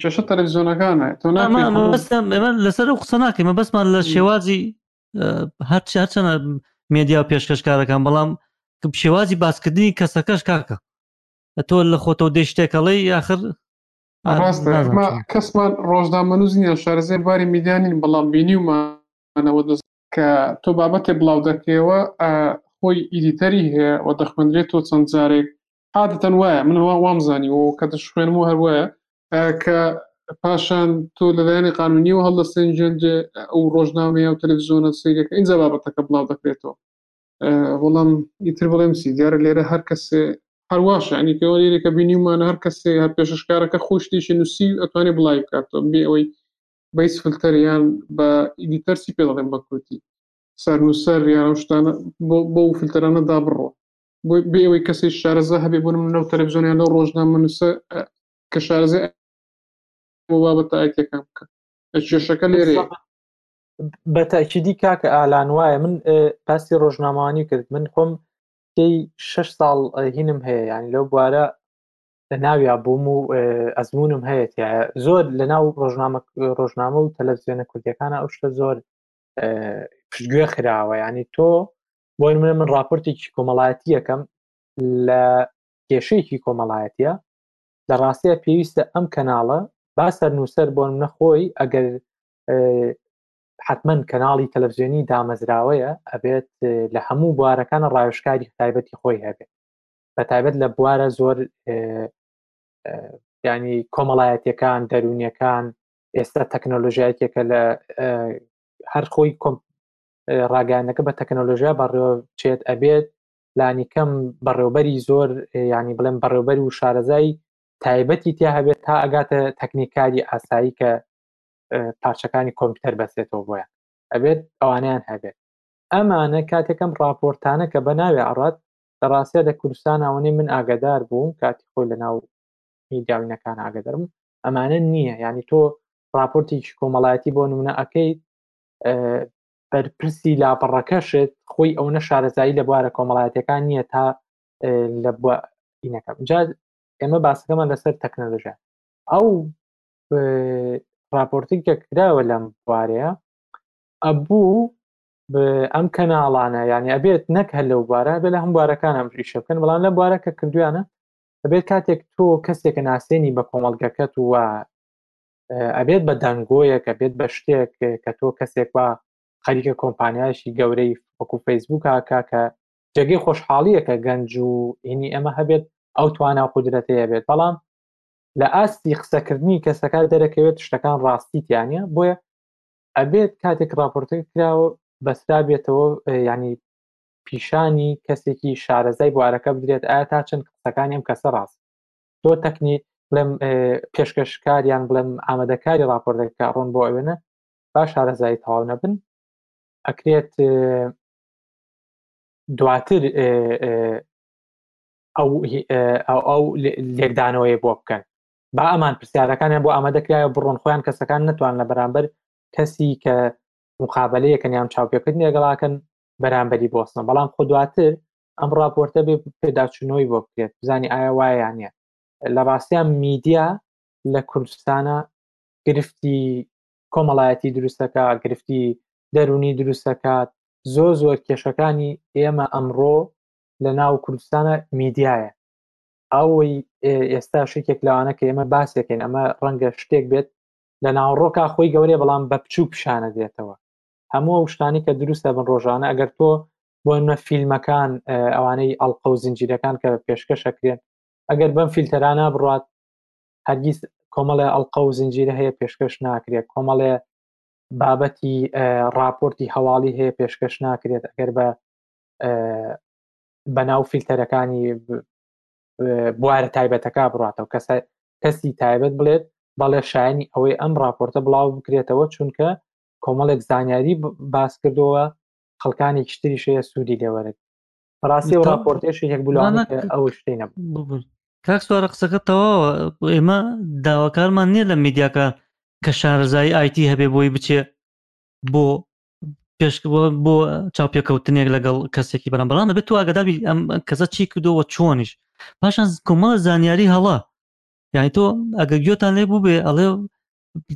کێشە تەلەڤزیۆنەکانە تۆ نامەبەستمەمە لەسەر و قسە ناکەمە بەسمان لە شێوازی هەرچ هەرچەنە مێدیا و پێشکەشکارەکان بەڵام شێوازی باسکردنی کەسەکەش کاکە تۆ لە خۆتەوە دێ شتێکەڵی یاخر کەسمان ڕۆژنامە نووزنیە شارزێ باری میدیانین بەڵام بینیومانەوە دەست کە تۆ بابەتێ بڵاو دەکەیەوە خۆی ئیدیتەری هەیە و دەخوێنرێت تۆ چەند جارێک عادەتەن وایە من وا وام زانیەوە کە دەشخوێنم و هەروایە کە پاشان تۆ لەلایەنی قانونی و هەڵدە سنجێنجێ ئەو ڕۆژنامەیە و تەلەڤزیۆنە سیرەکە ئینجا بابەتەکە بڵاو دەکرێتەوە بەڵام ئیتر بڵێم سی دیارە لێرە هەر کەسێ هەرواش ینی پێوە لێرێکە بینیومانە هەر کەسێ هەر پێششکارەکە خۆشتێکی نووسی ئەتوانێت بڵای بکاتەوە بێ ئەوەی بەیس فلتەر یان بە ئیدیتەر چی پێ دەڵێن بە کورتی سەرنووسەر یان ئەو شتانە بۆ فلتەرانە دابڕۆ بۆی بێ ئەوەی کەسی شارەزە هەبێ بۆ من لەو تەلەڤزیۆنیان لەو ڕۆژنامە نووسە کە شارەزە بۆ بابەتە ئایتەکان بکە کێشەکە لێرێ بە تاکیدی کاکە ئالان وایە من پاستی ڕۆژنامەوانی کرد من خۆم تی شش ساڵ هینم هەیە یان لەو بوارە لە ناویا بووم و ئەزمونم هەیە زۆر لە ناو ڕۆژنامە ڕۆژنامە و تەلەزیۆنە کوردیەکانە ئەو شتە زۆر پشتگوێ خراوە ینی تۆ بۆی من من راپۆرتێکی کۆمەڵایەتی یەکەم لە کێشەیەکی کۆمەڵایەتە لە ڕاستەیە پێویستە ئەم کەناڵە با سەر نووسەر بۆن نەخۆی ئەگەر حتمما کەناڵی تەلەڤزیۆنی دامەزراوەیە ئەبێت لە هەموو بوارەکانە ڕاوشکاری تایبەتی خۆی هەبێت بە تایبەت لە بوارە زۆر ینی کۆمەڵایەتەکان دەرونیەکان ئێستا تەکنۆلۆژیایەکێکە لە هەر خۆی کۆم ڕاگەانەکە بە تەکنۆلۆژیا بەڕێوە چێت ئەبێت لانی کەم بەڕێوبەری زۆر ینی بڵێن بەڕێوبەر و شارەزای تایبەتی تیا هەبێت تا ئەگاتە تەکنیکاری ئاسایی کە پارچەکانی کۆمپیوتەر بەسێتەوە بۆیان ئەبێت ئەوانیان هەبێت ئەمانە کاتێکم ڕاپۆرتانە کە بە ناوێ ئەڕات لە ڕاستیا دە کوردستان ئەوەنەی من ئاگادار بووم کاتی خۆی لە ناو میدیاوینەکان ئاگدرم ئەمانە نییە ینی تۆ راپۆرتێکی کۆمەڵایەتی بۆ نمونە ئەەکەیت بەرپرسی لاپەڕەکەشت خۆی ئەوەنە شارەزایی لە بوارە کۆمەڵایەتەکان نییە تا لە ئینەکەم جا ئێمە باسەکەمان لەسەر تەکنەلژە ئەو راپۆرتێک کە کراوە لەم بوارەیە ئەبوو ئەم کەناڵانە یعنی ئەبێت نەک هەر لەو بارە بێ لە هەم بارەکان ئەم ریشە بکەن بەڵام لە بارە کە کردویانە ئەبێت کاتێک تۆ کەسێکە ناسێنی بە کۆمەڵگەکەت و ئەبێت بە دەنگۆیەک ئەبێت بە شتێک کە تۆ کەسێک وە خەریکە کۆمپانیایشی گەورەی وەکو فەیسبوک کاکە کە جێگەی خۆشحاڵیەکە گەنج و هینی ئەمە هەبێت ئەو توانا و قدرەتەیە بێت بەڵام لە ئاستی قسەکردنی کەسەکە دەرەکەوێت شتەکان ڕاستیتیانە بۆیە ئەبێت کاتێک راپۆرتەکە کراوە بەسرا بێتەوە ینی پیشانی کەسێکی شارەزای بوارەکە بدرێت ئایا تا چەند قسەکانی ئەم کەسە ڕاست تۆ تەکنی بڵێم پێشکەشکاریان بڵێم ئامادەکاری راپۆرتەکە ڕۆن بۆ ئەوێنە با شارەزایی تەواو نەبن ئەکرێت دواتر ئەو ئەو لێکدانەوەی بۆ بکەن با ئەمان پرسیارەکانیان بۆ ئامادەکرایە بڕۆن خۆیان کەسەکان نتوان لە بەرامبەر کەسی کە مخابلەیەکەن یان چاوپێکرد لەگەڵاکەن بەرامبەری بۆسنە بەڵام خۆ دواتر ئەم ڕاپۆرتە بێ پێداچوونەوەی بۆ بکرێت بزانانی ئایا وایانە لە ڕاستیان میدیا لە کوردستانە گرفتی کۆمەڵایەتی دروستەکە گرفتی دەرونی دروستەکات زۆر زۆر کێشەکانی ئێمە ئەمڕۆ لە ناو کوردستانە میدیایە ئەوەی ئێستا شتێک لەوانە کە ئێمە باسێکین ئەمە ڕەنگە شتێک بێت لە ناوڕۆکە خۆی گەورەێ بەڵام بە بچوو پیشانە دێتەوە هەموو ئەو شتانی کە دروستە بن ڕۆژانە ئەگەر تۆ بۆ منە فیلمەکان ئەوانەی ئەڵلقە و زنجیرەکان کە پێشکەشەکرێن ئەگەر بەم فیلتەرانە بڕات هەرگیز کۆمەڵێ ئەڵلقە و زنجیرە هەیە پێشکەش ناکرێت کۆمەڵێ بابەتی راپۆرتی هەواڵی هەیە پێشکەش ناکرێت ئەگەر بە بەناو فیلتەرەکانی بوارە تایبەتەکە بڕاتەوە کەسە کەسی تایبەت بڵێت بەڵێ شایانی ئەوەی ئەم راپۆرتە بڵاو بکرێتەوە چونکە کۆمەڵێک زانیاری باس کردەوە خەڵکانی شتری شەیە سوودی لێوەرت بەڕاستی و راپۆرتێش یەک بلوان ئەو شتین نەبوو کاک سوارە قسەکە تەواوە ئێمە داواکارمان نییە لە میدیاکە کە شارەزایی ئایتی هەبێ بۆی بچێ بۆ پێشکەوە بۆ چاوپێکەوتنێک لەگەڵ کەسێکی بەرام بەڵام بێت تو ئاگدابی ئەم کەسە چی کردەوە چۆنیش پاشان کۆمەڵە زانیاری هەڵە یعنی تۆ ئەگە گوێتان لێ بوو بێ ئەڵێ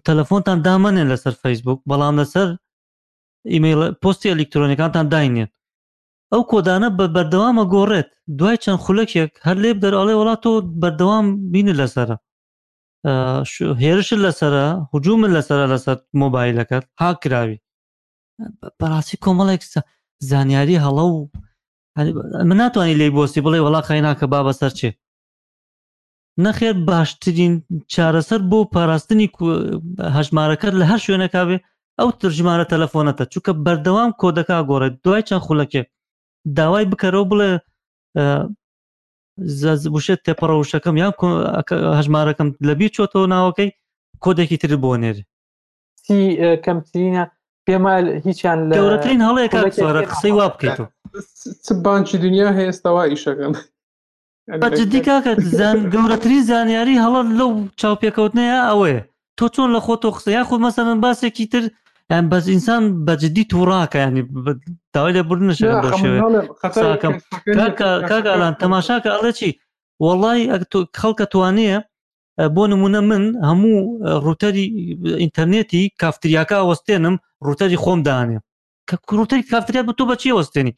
تەلەفۆنتان دامەنێن لەسەر فەیسبوک بەڵام لەسەر ئیمەیل پستی ئەلیکترۆنەکانتان داینێن ئەو کۆدانە بە بەردەوامە گۆڕێت دوای چەند خولەکێک هەر لێ دەرڵێ وڵات تۆ بەردەوام بینە لەسرە هێرشت لەسرە هجوومن لەسرە لەسەر مۆبایلەکەت هاکراوی بەڕاستی کۆمەڵێک زانیاری هەڵە و من ناتوانانی لی بۆسی بڵێ وڵا خیناکە با بەسەر چێ نەخێر باشترین چارەسەر بۆ پاراستنی هەژمارەکەت لە هەر شوێنەکەوێ ئەو ترژمارە تەلەفۆنەتە چونکە بەردەوام کۆدەکە گۆڕێت دوای چەند خولەکێ داوای بکەرەوە بڵێ وشێت تێپەڕە وشەکەم یان هەژمارەکەم لەبی چۆتەوە ناوەکەی کۆدێکی تر بۆ نێری کەمترینە پێما هیچیان لەورەترین هەڵەیە کارە قسەی وا بکەیت چ بانکی دنیا هەیەستەوا ئیشەکەم جدی کاکە زان گەورەترین زانیاری هەڵە لەو چاوپێکەوتنەیە ئەوەیە تۆ چۆن لە خۆتۆ قسە یاخود مەسەن باسێکی تر یان بەس ئینسان بەجددی تووڕاکە ینی داوای لە بردن شەکەم کاگالان تەماشاکە ئەڵێ چی وەڵی خەڵکە توانەیە بۆ نمونە من هەموو ڕوتەری ئینتەرنێتی کافتریاکە وەستێنم ڕوتەری خۆم دانێ کە کوڕوتەری کافتریا بە تۆ بەچی وەستێنی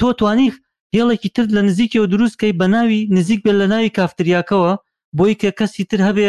تۆ توانی هێڵێکی تر لە نزیکەوە دروستکەی بە ناوی نزیک بێت لە ناوی کافتریاکەوە بۆی کە کەسی تر هەبێ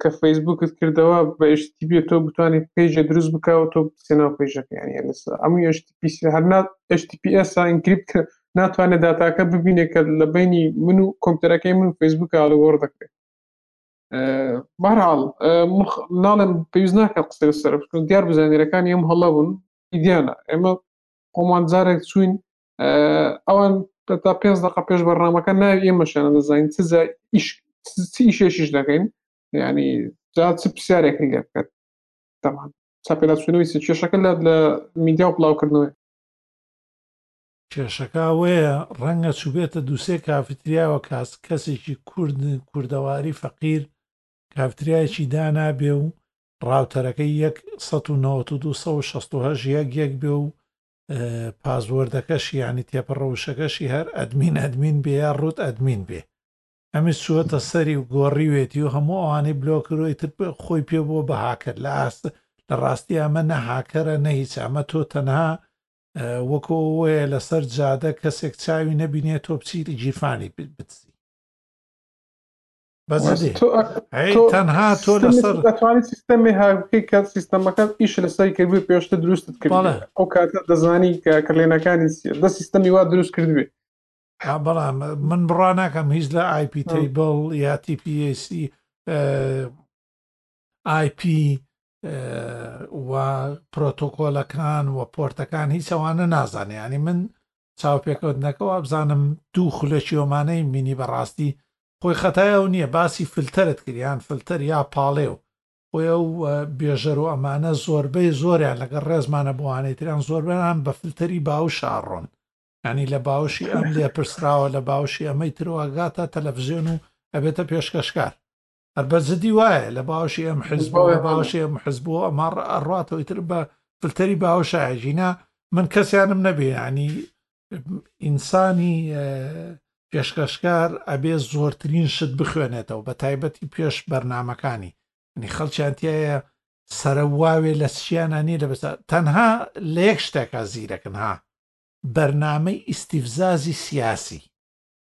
کە فەیسبوکت کردەوە بە HTTP تۆ بتانی پێجە دروست بکەوە تۆ سێناو پێشەکەیانە لەسەر ئەمو HTTP هەرنا HTTPS ئینکریپت کرد ناتوانێت داتاکە ببینێت کە لە بینی من و کۆمپیوتەرەکەی من فەیسبوک ئالوگۆڕ دەکرێت بەرحاڵ ناڵێم پێویست ناکە قسە سەر بکەن دیار بزانێرەکانی ئەم هەڵە بوون ئیدیانە ئێمە خۆمان جارێک چوین ئەوان تا پێ دقە پێش بەرنامەکە ناوی ئێمەشیانە دەزانین چجا ئیشێشیش دەکەین ینی جا چ پرسیارێک لێ بکات تەمان تا پێداچوونەوەی کێشەکە لە لە میدیا و بڵاوکردنەوەی کێشەکە ئەوەیە ڕەنگە چوبێتە دووسێ کافتریاوە کاس کەسێکی کورد کوردەواری فەقیر کافتریایکی دانابێ و ڕاوتەرەکەی 1960 یەک یەک بێ و پاسوۆردەکەشی یانی تێپەڕە وشەکەشی هەر ئەدمین ئەدمین بێ یا ڕوت ئەدمین بێ ئەمی سووەتە سەری و گۆڕیوێتی و هەموو ئەوانەی بلۆکرۆی تر خۆی پێ بووە بە هاکرد لە ئاست لە ڕاستی ئەمە نە هاکەرە نە هیچ ئەمە تۆ تەنها وەکۆوەیە لەسەر جادە کەسێک چاوی نەبینێت تۆ بچیت گیرفانی بدزی بەزدێ تەنها تۆ لەسەر دەتوانانی سیستەمی هاکەی کە سیستەمەکان ئیش لەسەری کردبێ پێشتە دروستت کرد ئەو کاتە دەزانی کە کلێنەکانی سیە دە سیستەمی وا دروست کردبێ بەڵام من بڕا ناکەم هیچ لە آیپی تیبل یا تیPAC IP و پرۆتۆکۆلەکان و پۆرتەکان هیچ ئەوانە نازانیانی من چاوپێکەوتنەکە وابزانم دوو خولە چیۆمانەی مینی بەڕاستی خۆی خەتای ئەو نییە باسی فلتەرت کریان فلتەر یا پاڵێ و خۆی ئەو بێژەر و ئەمانە زۆربەی زۆریان لەگەڵ ڕێزمانە بۆوانەی تریان زۆربیان بە فلتەری باوش شاڕۆن ینی لە باوشی ئەم لێپرسراوە لە باوشی ئەمەی ترواگاتە تەلەڤزیۆن و ئەبێتە پێشکەشکار هەر بە جدی وایە لە باوەشی ئەم حزب لە باوەشی ئەم حزب و ئەمە ئەڕاتەوە ئیتر بە فلتەری باوەشایە ژینا من کەسیانم نەبێ ینی ئینسانی پێشکەشکار ئەبێ زۆرترین شت بخوێنێتەوە بە تایبەتی پێش بەرنمەکانی نی خەڵکیانتیایە سرە واوێ لە سییانە نیە لە بەسا تەنها لە یەک شتێکە زیرەکن ها بەرنمەی ئیسیفزازی سیاسی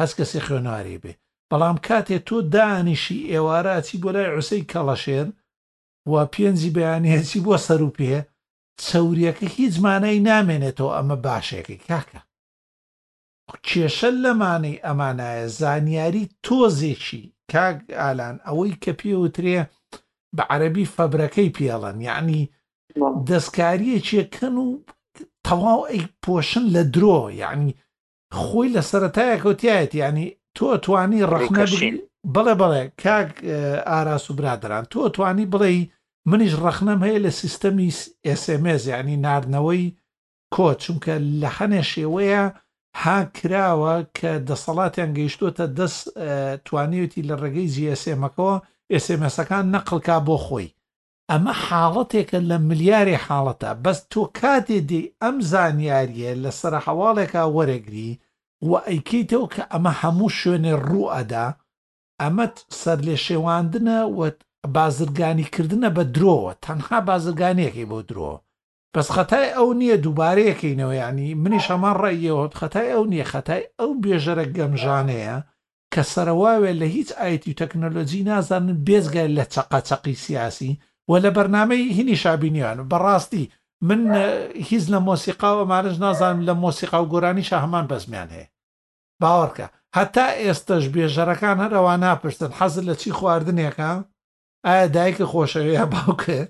هەست کەسی خوێنەواری بێ بەڵام کاتێ تۆ دانیشی ئێوارە ئەچی بۆ لای عوسەی کەڵەشێر و پێنجی بەیانی ئەچی بۆ سەروپێ چەوریەکە هیچ مانای نامێنێتەوە ئەمە باشێکی کاکە کێشە لەمانەی ئەمانایە زانیاری تۆزێکی کاک ئالان ئەوەی کە پێوترێ بە عەربی فەبرەکەی پێڵەن یعنی دەستکاریەکێکن و تەواو ئەی پۆشن لە درۆ یعنی خۆی لە سەرەتایە کەوتایەت ینی تۆ توانی ڕخنە بگی بڵێ بڵێ کاک ئاراس و برادران تۆ توانی بڵێ منیش ڕخنەم هەیە لە سیستەمی ئسMS ینی نردنەوەی کۆ چونکە لە هەنێ شێوەیە ها کراوە کە دەسەڵاتیان گەیشتوتە دەست توانیوتی لە ڕێگەی جیSMەکەەوە ئسMSەکان نەقلکا بۆ خۆی ئەمە حاڵەتێکە لە ملیارێ حاڵەتا بەس تۆ کاتێ دێی ئەم زانیاریە لە سەرە هەواڵێکا وەرەگری و ئەیکەیتەوە کە ئەمە هەموو شوێنێ ڕوو ئەدا ئەمەت سەرلێشێواندنە و بازرگانی کردنە بە درۆوە تەنها بازرگانیەکەی بۆ درۆوە بەس خەتای ئەو نیە دووبارەیەکەینەوە یانی منیش هەمان ڕاییەوە خەتای ئەو نیە خەتای ئەو بێژەرە گەمژانەیە کە سەرەواوێ لە هیچ ئایتی و تەکنەلۆجی نازانن بێزگە لە چەقە چەقی سیاسی و لە بەرنامەی هینی شابینیان بەڕاستی من هیچ لە مۆسیقا و ئەمانش نازانم لە مۆسیقا و گۆرانیشە هەمان بەزمیان هەیە باوەڕکە هەتا ئێستەش بێژەرەکان هەرەوە ناپرسن حەزر لە چی خواردنێکە ئایا دایکە خۆشەوەیە باوکە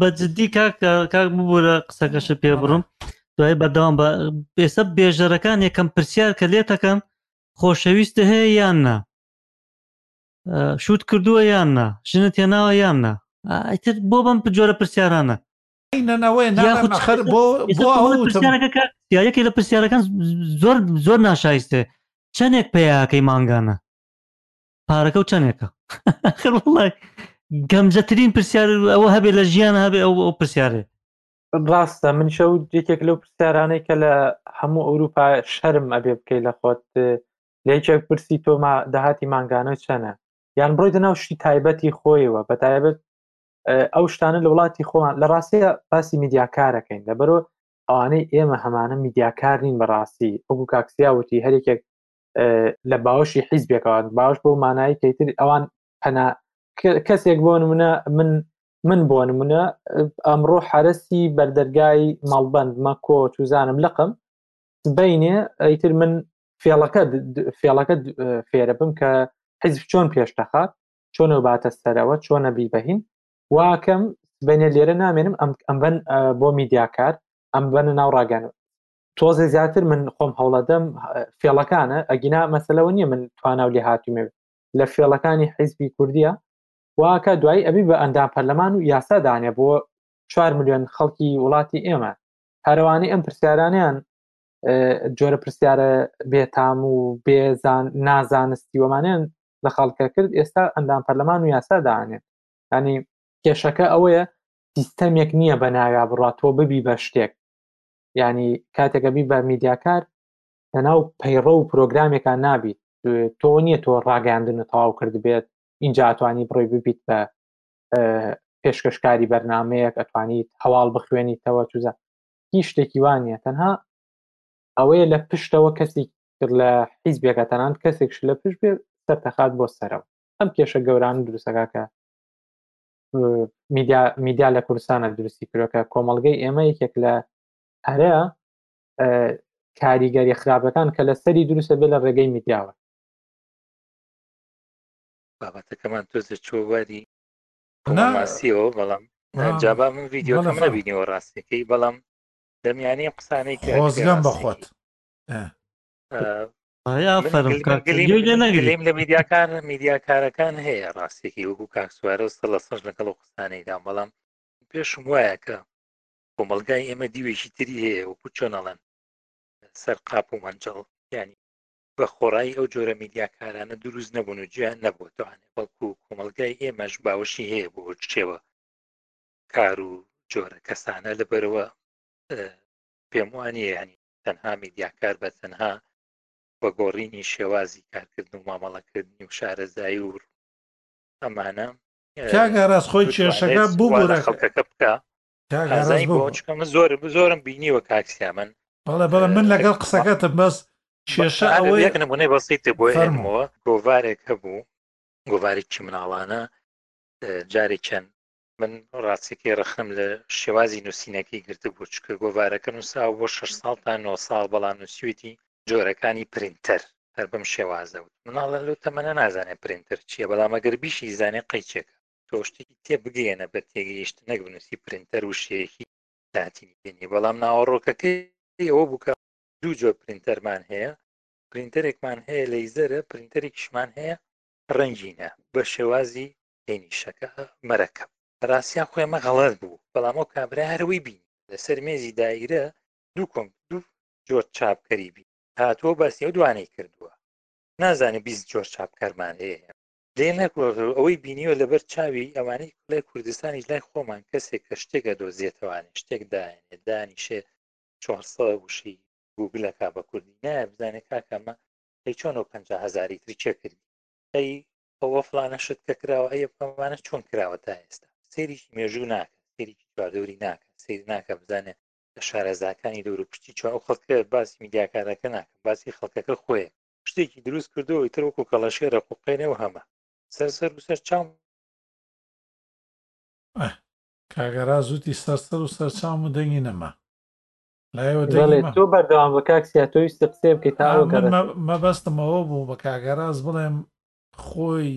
بەجددی کاک کاک ببوورە قسەکەش پێ بڕم دوای بەداوام بە ئێستا بێژەرەکان یەکەم پرسیار کە لێتەکەم خۆشەویستە هەیە یان نا شوت کردووە یان نا ژنە تێناوە یان نا ئەتر بۆ بەم جۆرە پرسیارانە یەکی لە پرسیارەکان زۆر زۆر ناشایستێ چەندێک پیاکەی مانگانە پارەکە و چەندێکە گەمجەترین پرسیار ئەوە هەبێ لە ژیان هەبێ ئەو ئەو پرسیارێ ڕاستە من شەو یەکێک لەو پرسیارانەی کە لە هەموو ئەوروپا شەرم ئەبێ بکەی لە خۆت لەیکێک پرسی تۆما داهاتی مانگانە و چەنە یان بڕۆی دەناو شتی تایبەتی خۆیەوە بە تایبەت ئەو شتانە لە وڵاتی خۆمان لە ڕاستە باسی میدیاکارەکەین لەبەرۆ ئەوانەی ئێمە هەمانە میدیاکار نین بەڕاستی ئەو کاکسیاوتی هەرێکێک لە باوەشی حیزبێکەوەن باوش بۆ مانایی کەیتر ئەوان پەنا کەسێک بۆ نمونە من من بۆ نمونە ئەمڕۆ حرەسی بەردەرگای ماڵبند مەکۆ توزانم لقم بینێ ئەیتر من فێڵەکە فێڵەکە فێرە بم کە حیزب چۆن پێشتەخات چۆنە باتە سەرەوە چۆنە بی بەهین واکەم بینە لێرە نامێنم ئەم ئەم بن بۆ میدیاکار ئەم بەنە ناو ڕاگەن تۆزێ زیاتر من خۆم هەوڵەدەم فێڵەکانە ئەگینا مەسلەوە نییە من تواناو لێ هاتومێ لە فێڵەکانی حیزبی کوردیە واکە دوایی ئەبی بە ئەندام پەرلەمان و یاسادانێ بۆ 4 میلیۆن خەڵکی وڵاتی ئێمە هەروانەی ئەم پرسیارانیان جۆرە پرسیارە بێتام و بێزان نازانستی وەمانیان لە خەڵکە کرد ئێستا ئەندام پەرلەمان و یاسا دانێت ینی کێشەکە ئەوەیە سیستەمێک نییە بە ناویا بڕات تۆ ببی بە شتێک ینی کاتێکە بی بە میدیاکار لەناو پەیڕە و پرۆگرامێکە نابیت تۆ نییە تۆ ڕاگەاندن و تەواو کرد بێت اینجا توانی بڕێ ببیت بە پێشکەشکاری بەرنمەیەک ئەتوانیت هەواڵ بخوێنیتەوە توزە هی شتێکی وانە تەنها ئەوەیە لە پشتەوە کەسێک لە حیزبێکە تەنان کەسێکش لە پشت بێ سەرتەخات بۆ سەرەوە ئەم کێشە گەوران دروستەکە کە میدیا لە کوردستانە دروستی کرۆکە کۆمەلگەی ئێمە یەکێک لە هەرە کاریگەری خراپەکان کە لە سەری دروستە بێ لە ڕێگەی میدیاوە بابەتەکەمان تۆزێ چۆ واری ماسیەوە بەڵام جابا من ڤیددیو کەم نبینیەوە ڕاستەکەی بەڵام دەمیانی قسانەی خۆزگەم بەخۆت لێم لە میدیاکان میدیاکارەکان هەیە ڕاستێکی وەکو کاکسوارە و سەڵ سەر لەگەڵ و قستانەیدام بەڵام پێشم وایە کە کۆمەلگای ئێمە دیوێکی تری هەیە وەکو چۆنەڵەن سەر قاپ و مەنجەڵ ینی بە خۆڕایی ئەو جۆرە میدیاکارانە دروست نەبوون و جیان نەبوو توانێ بەڵکو کۆمەلگای ئێمەش باوەشی هەیە بۆ شێوە کار و جۆرە کەسانە لەبەرەوە پێم وانە ینی تەنها میدیاکار بە تەنها بە گۆڕینی شێوازی کارکردن و مامەڵەکردنی و شارەزایی و ئەمانە کاگەڕاست خۆی کێشەکە ببوورە خەڵکەکە بکە من زۆر زۆرم بینیوە کاکسیا من بەڵێ بەڵە من لەگەڵ قسەکەتم بەس کێشە ئەوە یەک نمونەی بەسیتە بۆ هەرمەوە گۆوارێک هەبوو گۆوارێکی مناڵانە جارێکیان من ڕاستێکی ڕخنم لە شێوازی نووسینەکەی گرتبوو چکە گۆوارەکە نووسراوە بۆ 6 ساڵ تا 9 ساڵ بەڵام نووسویتی جۆرەکانی پرینتەر هەر بەم شێوازە و مناڵە لەو تەمەە نازانێت پرینتەر چییە بەڵام ئەگەر بیشی زانێ قەیچێک تۆ شتێکی تێ بگەێنە بە تێگەیشت نەک بنووسی پرینتەر و شێکی لاتینی پێنی بەڵام ناوەڕۆکەکەی ئەوە بووکە دوو جۆر پرینتەرمان هەیە پرینتەرێکمان هەیە لەیزەرە پرینتەرێکیشمان هەیە ڕنگینە بە شێوازی پێنیشەکە مەرەکەب ڕاستیا خۆی ئەمە غەڵەت بوو بەڵام ئەو کابرا هەروی بین لەسەر مێزی دایرە دوو کۆم دوو جۆر چاپکەری بی هاتووە باسی ئەو دوانەی کردووە نازانێت بیست جۆر چاپکەرمان هەیە لێ نەکوە ئەوەی بینیوە لەبەر چاوی ئەوانەی لای کوردستانیش لای خۆمان کەسێک کە شتێکە دۆزیێتەوانێ شتێک داێنێ دانیشێ 400 وشی گوگلەکە بە کوردی نایە بزانێت کاکەمە ئەی چۆن و 5هزاری ترچێ کردی ئەی ئەوە فلانە شت کە کراوە ئەە بەمانە چۆن کراوە تا ئێستا سێریی مێژوو ناکە سێریی چواردەوری ناکە سیر ناکە بزانێت لە شارەزاکانی دەور و پشتی چا ئەو خەڵکە باسی میدیاکارەکە ناکە باسی خەڵکەکە خۆێ شتێکی دروست کردەوەی تر وەکو کەڵەشێرە قوقێنێ و هەمە سەر سەر و سەر چاو ئەه کاگەرا زوتی سەر سەر و سەر چاوم و دەنگی نەما. بەڵێ تۆ بەردەوام بە کاک سیا تۆ ویستی قسەیە بکەیت تا ئەوە گەڕێت مەبەستمەوە بوو بە کاگەڕاز بڵێم خۆی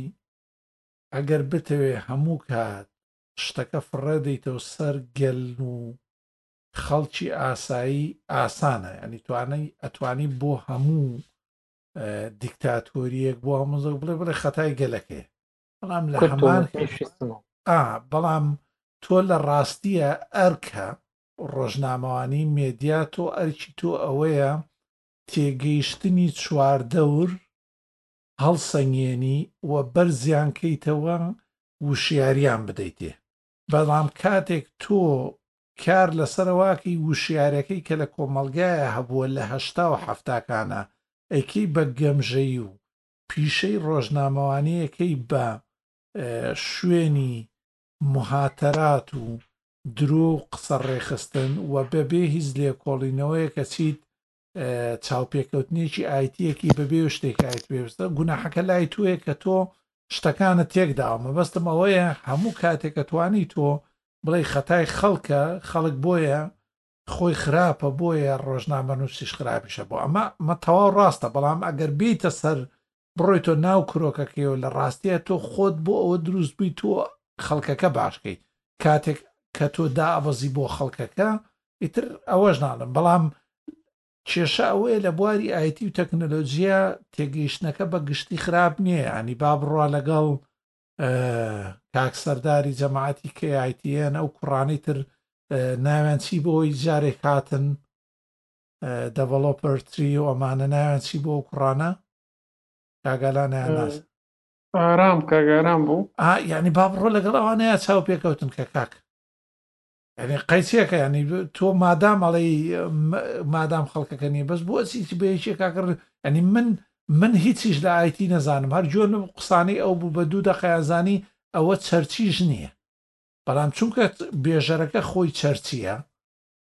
ئەگەر بتەوێ هەموو کات شتەکە فڕێ دەیتەوە سەر گەل و خەڵکی ئاسایی ئاسانە ینی توانای ئەتوانی بۆ هەموو دیکتاتۆریەک بۆ هەموو زۆر بڵێ بڵێ خەتای گەلەکەی بەڵام لە هەمان بەڵام تۆ لە ڕاستیە ئەرکە ڕۆژنامەوانی مێدیا تۆ ئەرکی تۆ ئەوەیە تێگەیشتنی چواردەور هەڵسەنگێنی و بەرزیان کەیتەوە وشیاریان بدەیتێ بەڵام کاتێک تۆ کار لەسەرەواکەی وشیارەکەی کە لە کۆمەڵگایە هەبووە لە هەشتا و حەفتاکانە ئەیکەی بە گەمژەی و پیشەی ڕۆژنامەوانیەکەی بە شوێنی موهاتەرات و درۆ و قسە ڕێکخستن و بەبێ هیچ لێکۆڵینەوەیەک ئەچیت چاوپێکەوتنێکی ئایتیەکی بەبێ و شتێکایت پێویستە گوناحەکە لای تۆیە کە تۆ شتەکانە تێکداوە مەبەستم ئەوەیە هەموو کاتێکە توانی تۆ بڵێ خەتای خەڵکە خەڵک بۆیە خۆی خراپە بۆیە ڕۆژنامە نووسیش خراپیشە بۆ ئەمە مە تەواو ڕاستە بەڵام ئەگەر بیتە سەر بڕۆیتەوە ناو کرۆکەکەیەوە لە ڕاستیا تۆ خۆت بۆ ئەوە دروست بووی تۆ خەڵکەکە باش کەی کاتێک کە تۆ دابەزی بۆ خەڵکەکە ئیتر ئەوەش ناڵم بەڵام کێشە ئەوەیە لە بواری ئایتی و تەکنەلۆژیە تێگەیشتنەکە بە گشتی خراپ نییە ینی با بڕوا لەگەڵ کاک سەرداری جەماعەتی کەیتیەن ئەو کوڕانی تر ناوێن چی بۆی جارێک هاتن دەڤەڵۆپەر تری و ئەمانە ناویان چی بوو ئەو کوڕانە کاک ئالان ئەیان ناس ئارام کاک ئارام بوو ئا یعنی با بڕۆ لەگەڵ ئەوانەیە چاو پێکەوتن کە کاک یعنی قەیسیەکە ینی تۆ مادام ئەڵی مادام خەڵکەکە نیە بەس بۆ چیچ بە یەکێ کاکڕ ئەنی من من هیچیش لە ئایتی نەزانم هەر جۆن قسانی ئەو بوو بە دوو دەقەیانزانی ئەوە چەرچیش نییە بەڵام چونکە بێژەرەکە خۆی چەرچیە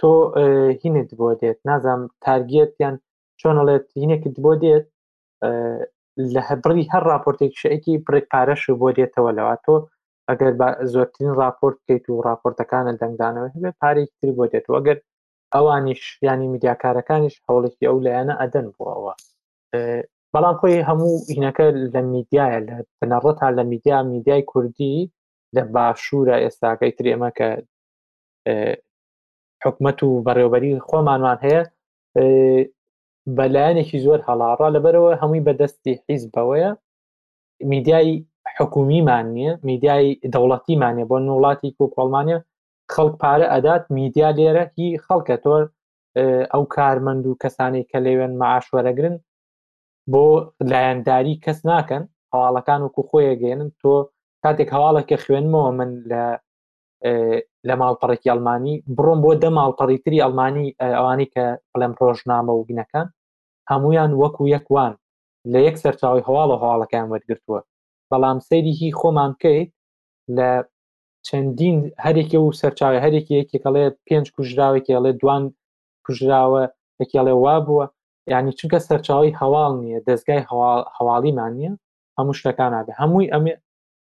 تۆ هینت بۆ دێت نازام تارگێت یان چۆنەڵێت هینێکت بۆ دێت لە هەبڕی هەر راپۆرتێک شەیەکی بڕێک پارەش بۆ دێتەوە لەوە تۆ ئەگەر زۆرترین راپۆرت بکەیت و راپۆرتەکانە دەنگدانەوە هەبێ پارێک تر بۆ دێت و ئەگەر ئەوانیش ینی میدیاکارەکانیش هەوڵێکی ئەو لایەنە ئەدەن بۆ ئەوە بەڵام خۆی هەموو هینەکە لە میدیایە لە بنەڕەت هەر لە میدیا میدیای کوردی لە باشوورە ئێستاکەی ترێمە کە حکومت و بەڕێوبەری خۆمانمان هەیە بەلایەنێکی زۆر هەڵاڕا لەبەرەوە هەمووی بەدەستی حیز بەوەیە میدیای حکومیمان نییە میدیای دەوڵەتیمانە بۆ وڵاتی کوکۆڵمانە خەڵک پارە ئەدات میدیا لێرە هی خەڵکە تۆر ئەو کارمەند و کەسانی کە لەوێن معاش وەرەگرن بۆ لایەنداری کەس ناکەن هەواڵەکان وکو خۆیەگەێنن تۆ کاتێک هەواڵێکە خوێنمەوە من لە لە ماڵپەڕێکی ئەلمانی بڕۆم بۆ دە ماڵپەڕی تری ئەلمانی ئەوانی کە بڵێم ڕۆژنامە و بینەکان هەمویان وەکو یەکوان لە یەک سەرچاوی هەواڵە هەواڵەکان وەرگتووە بەڵام سەیری هی خۆمان بکەیت لە چەندین هەرێکی و سەرچاوی هەرێکی یەکێکڵێ پێنج کوژراوێکێڵێ دوان کوژراوە یەکێڵێ وا بووە یعنی چونکە سەرچاوی هەواڵ نییە دەستگای هەواڵیمان نییە هەموو شتەکان نابێ هەمووی ئەمێ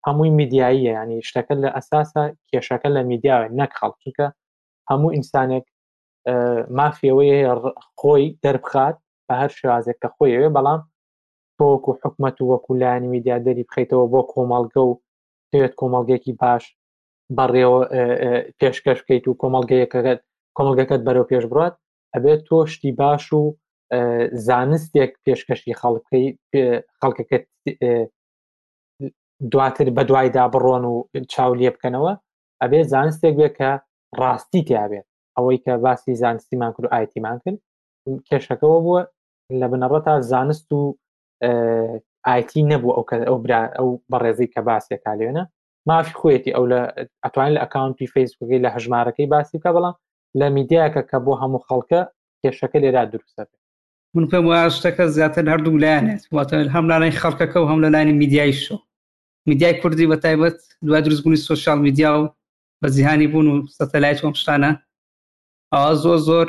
هەمووی میدیاییە ینی شتەکە لە ئەساسە کێشەکە لە میدیاوە نەک خەڵ چونکە هەموو ئینسانێک مافیەوەی خۆی دەربخات بە هەر شازێک کە خۆیەوێ بەڵام تۆک و حکومت و وەکو لایەنی میدیا دەری بخیتەوە بۆ کۆمەڵگە و پێوێت کۆمەڵگێکی باش بەڕێوە پێشکەش بکەیت و کۆمەڵگەیەکەگەت کۆمەڵگەکەت بەرەو پێش بڕات ئەبێت تۆ شتی باش و زانستێک پێشکەشی خەڵکەی خەڵکەکەت دواتر بەدوایدا بڕۆن و چاو لێ بکەنەوە ئەبێت زانستێک بێت کە ڕاستی تیاابێت ئەوەی کە باسی زانستیمان کرد و ئایتیمان کرد کێشەکەەوە بووە لە بنەڕە تا زانست و ئایتی نەبوو ئەو کە ئەو برا ئەو بەڕێزی کە باسێکا لێنە مافی خۆیەتی ئەو لە ئەتوان لە ئەکاونتی فەیسبووگەی لە هەژمارەکەی باسی بکە بەڵام لە میدیاکە کە بۆ هەموو خەڵکە کێشەکە لێرا دروستە بێت من پێم وایە شتەکە زیاتر هەردوو لایەنێت واتە هەم لەلای خەڵکەکە و هەم لە لایانی میدیایشەوە میدیای کوردی بە تایبەت دوای دروستبوونی سوسیال میدیا و بە جیهانی بوون و سەتەلایت وەم شتانە ئەوە زۆر زۆر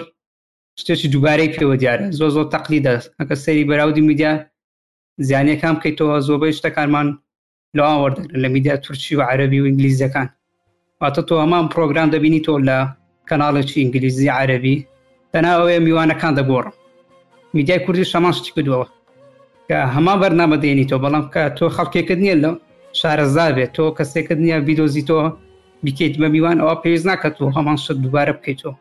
شتێکی دووبارەی پێوە دیارە زۆر زۆر تەقلیدە ئەگەر سەیری بەراودی میدیا زیانەکان بکەیتەوە زۆربەی شتەکانمان لە ئەوان وەردەگرن لە میدیا تورکی و عەربی و ئینگلیزەکان واتە تۆ هەمان پرۆگرام دەبینی تۆ لە کەناڵێکی ئینگلیزی عەربی تەناوەیە میوانەکان دەگۆڕم میدیای کوردی شەمان شتی کردەوە کە هەمان بەرنامە دێنی تۆ بەڵام کە تۆ خەڵکێکت نییە لە شارەزا بێت تۆ کەسێکت نییە بیدۆزی تۆ بیکەیت بە میوان ئەوە پێویست ناکات و هەمان شت دووبارە بکەیتەوە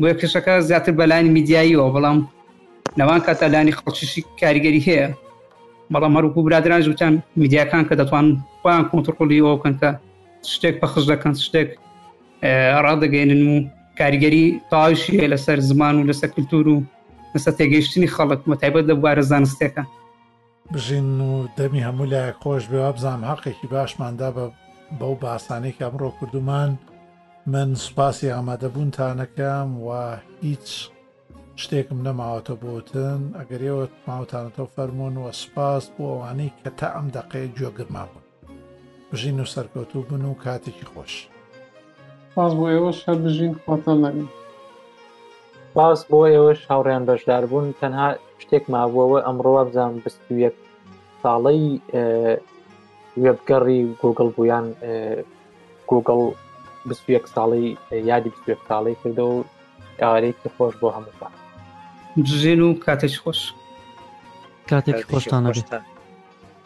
بۆیە کشەکە زیاتر بەلایانی میدیاییەوە بەڵام لەوان کاتە لانی خەڵکیشی کاریگەری هەیە بەڵام هەروکو برادران جوتان میدیاکان کە دەتوان خۆیان کۆنتترۆلی ئەوە بکەن کە شتێک پەخش دەکەن شتێک ڕادەگەێنن و کاریگەری تاوشی هەیە لەسەر زمان و لەسەر کللتور و لەسەر تێگەیشتنی خەڵک مە تایبەت لە بوارە زانستەکە بژین و دەمی هەموو لایەک خۆش بێ وابزانام حەقێکی باشماندا بە بەو باسانەی کە ئەمڕۆ کردومان من سوپاسی ئامادەبوونتانەکەم و هیچ شتێکم نەماوەتە بۆتن ئەگەر ئێوە ماوتانەتەوە فەرمونون و سوپاس بۆ ئەوانەی کە تا ئەم دەقەیە گوێگرما بوون بژین و سەرکەوتوو بن و کاتێکی خۆش. سپاس بۆ ئێوەش هەر بژین خواتان لەگەڵ. سپاس بۆ ئێوەش هاوڕێیان بەشدار بوون تەنها شتێک مابووەوە ئەمڕۆ وابزانم بست یەک ساڵەی وێبگەڕی گوگل بوویان گوگل یەک ساڵی یادی یەک ساڵی کردە و ئاوارێکی خۆش بۆ هەمووتان بژێن و کاتێک خۆش کاتێک خۆشتانە بێت.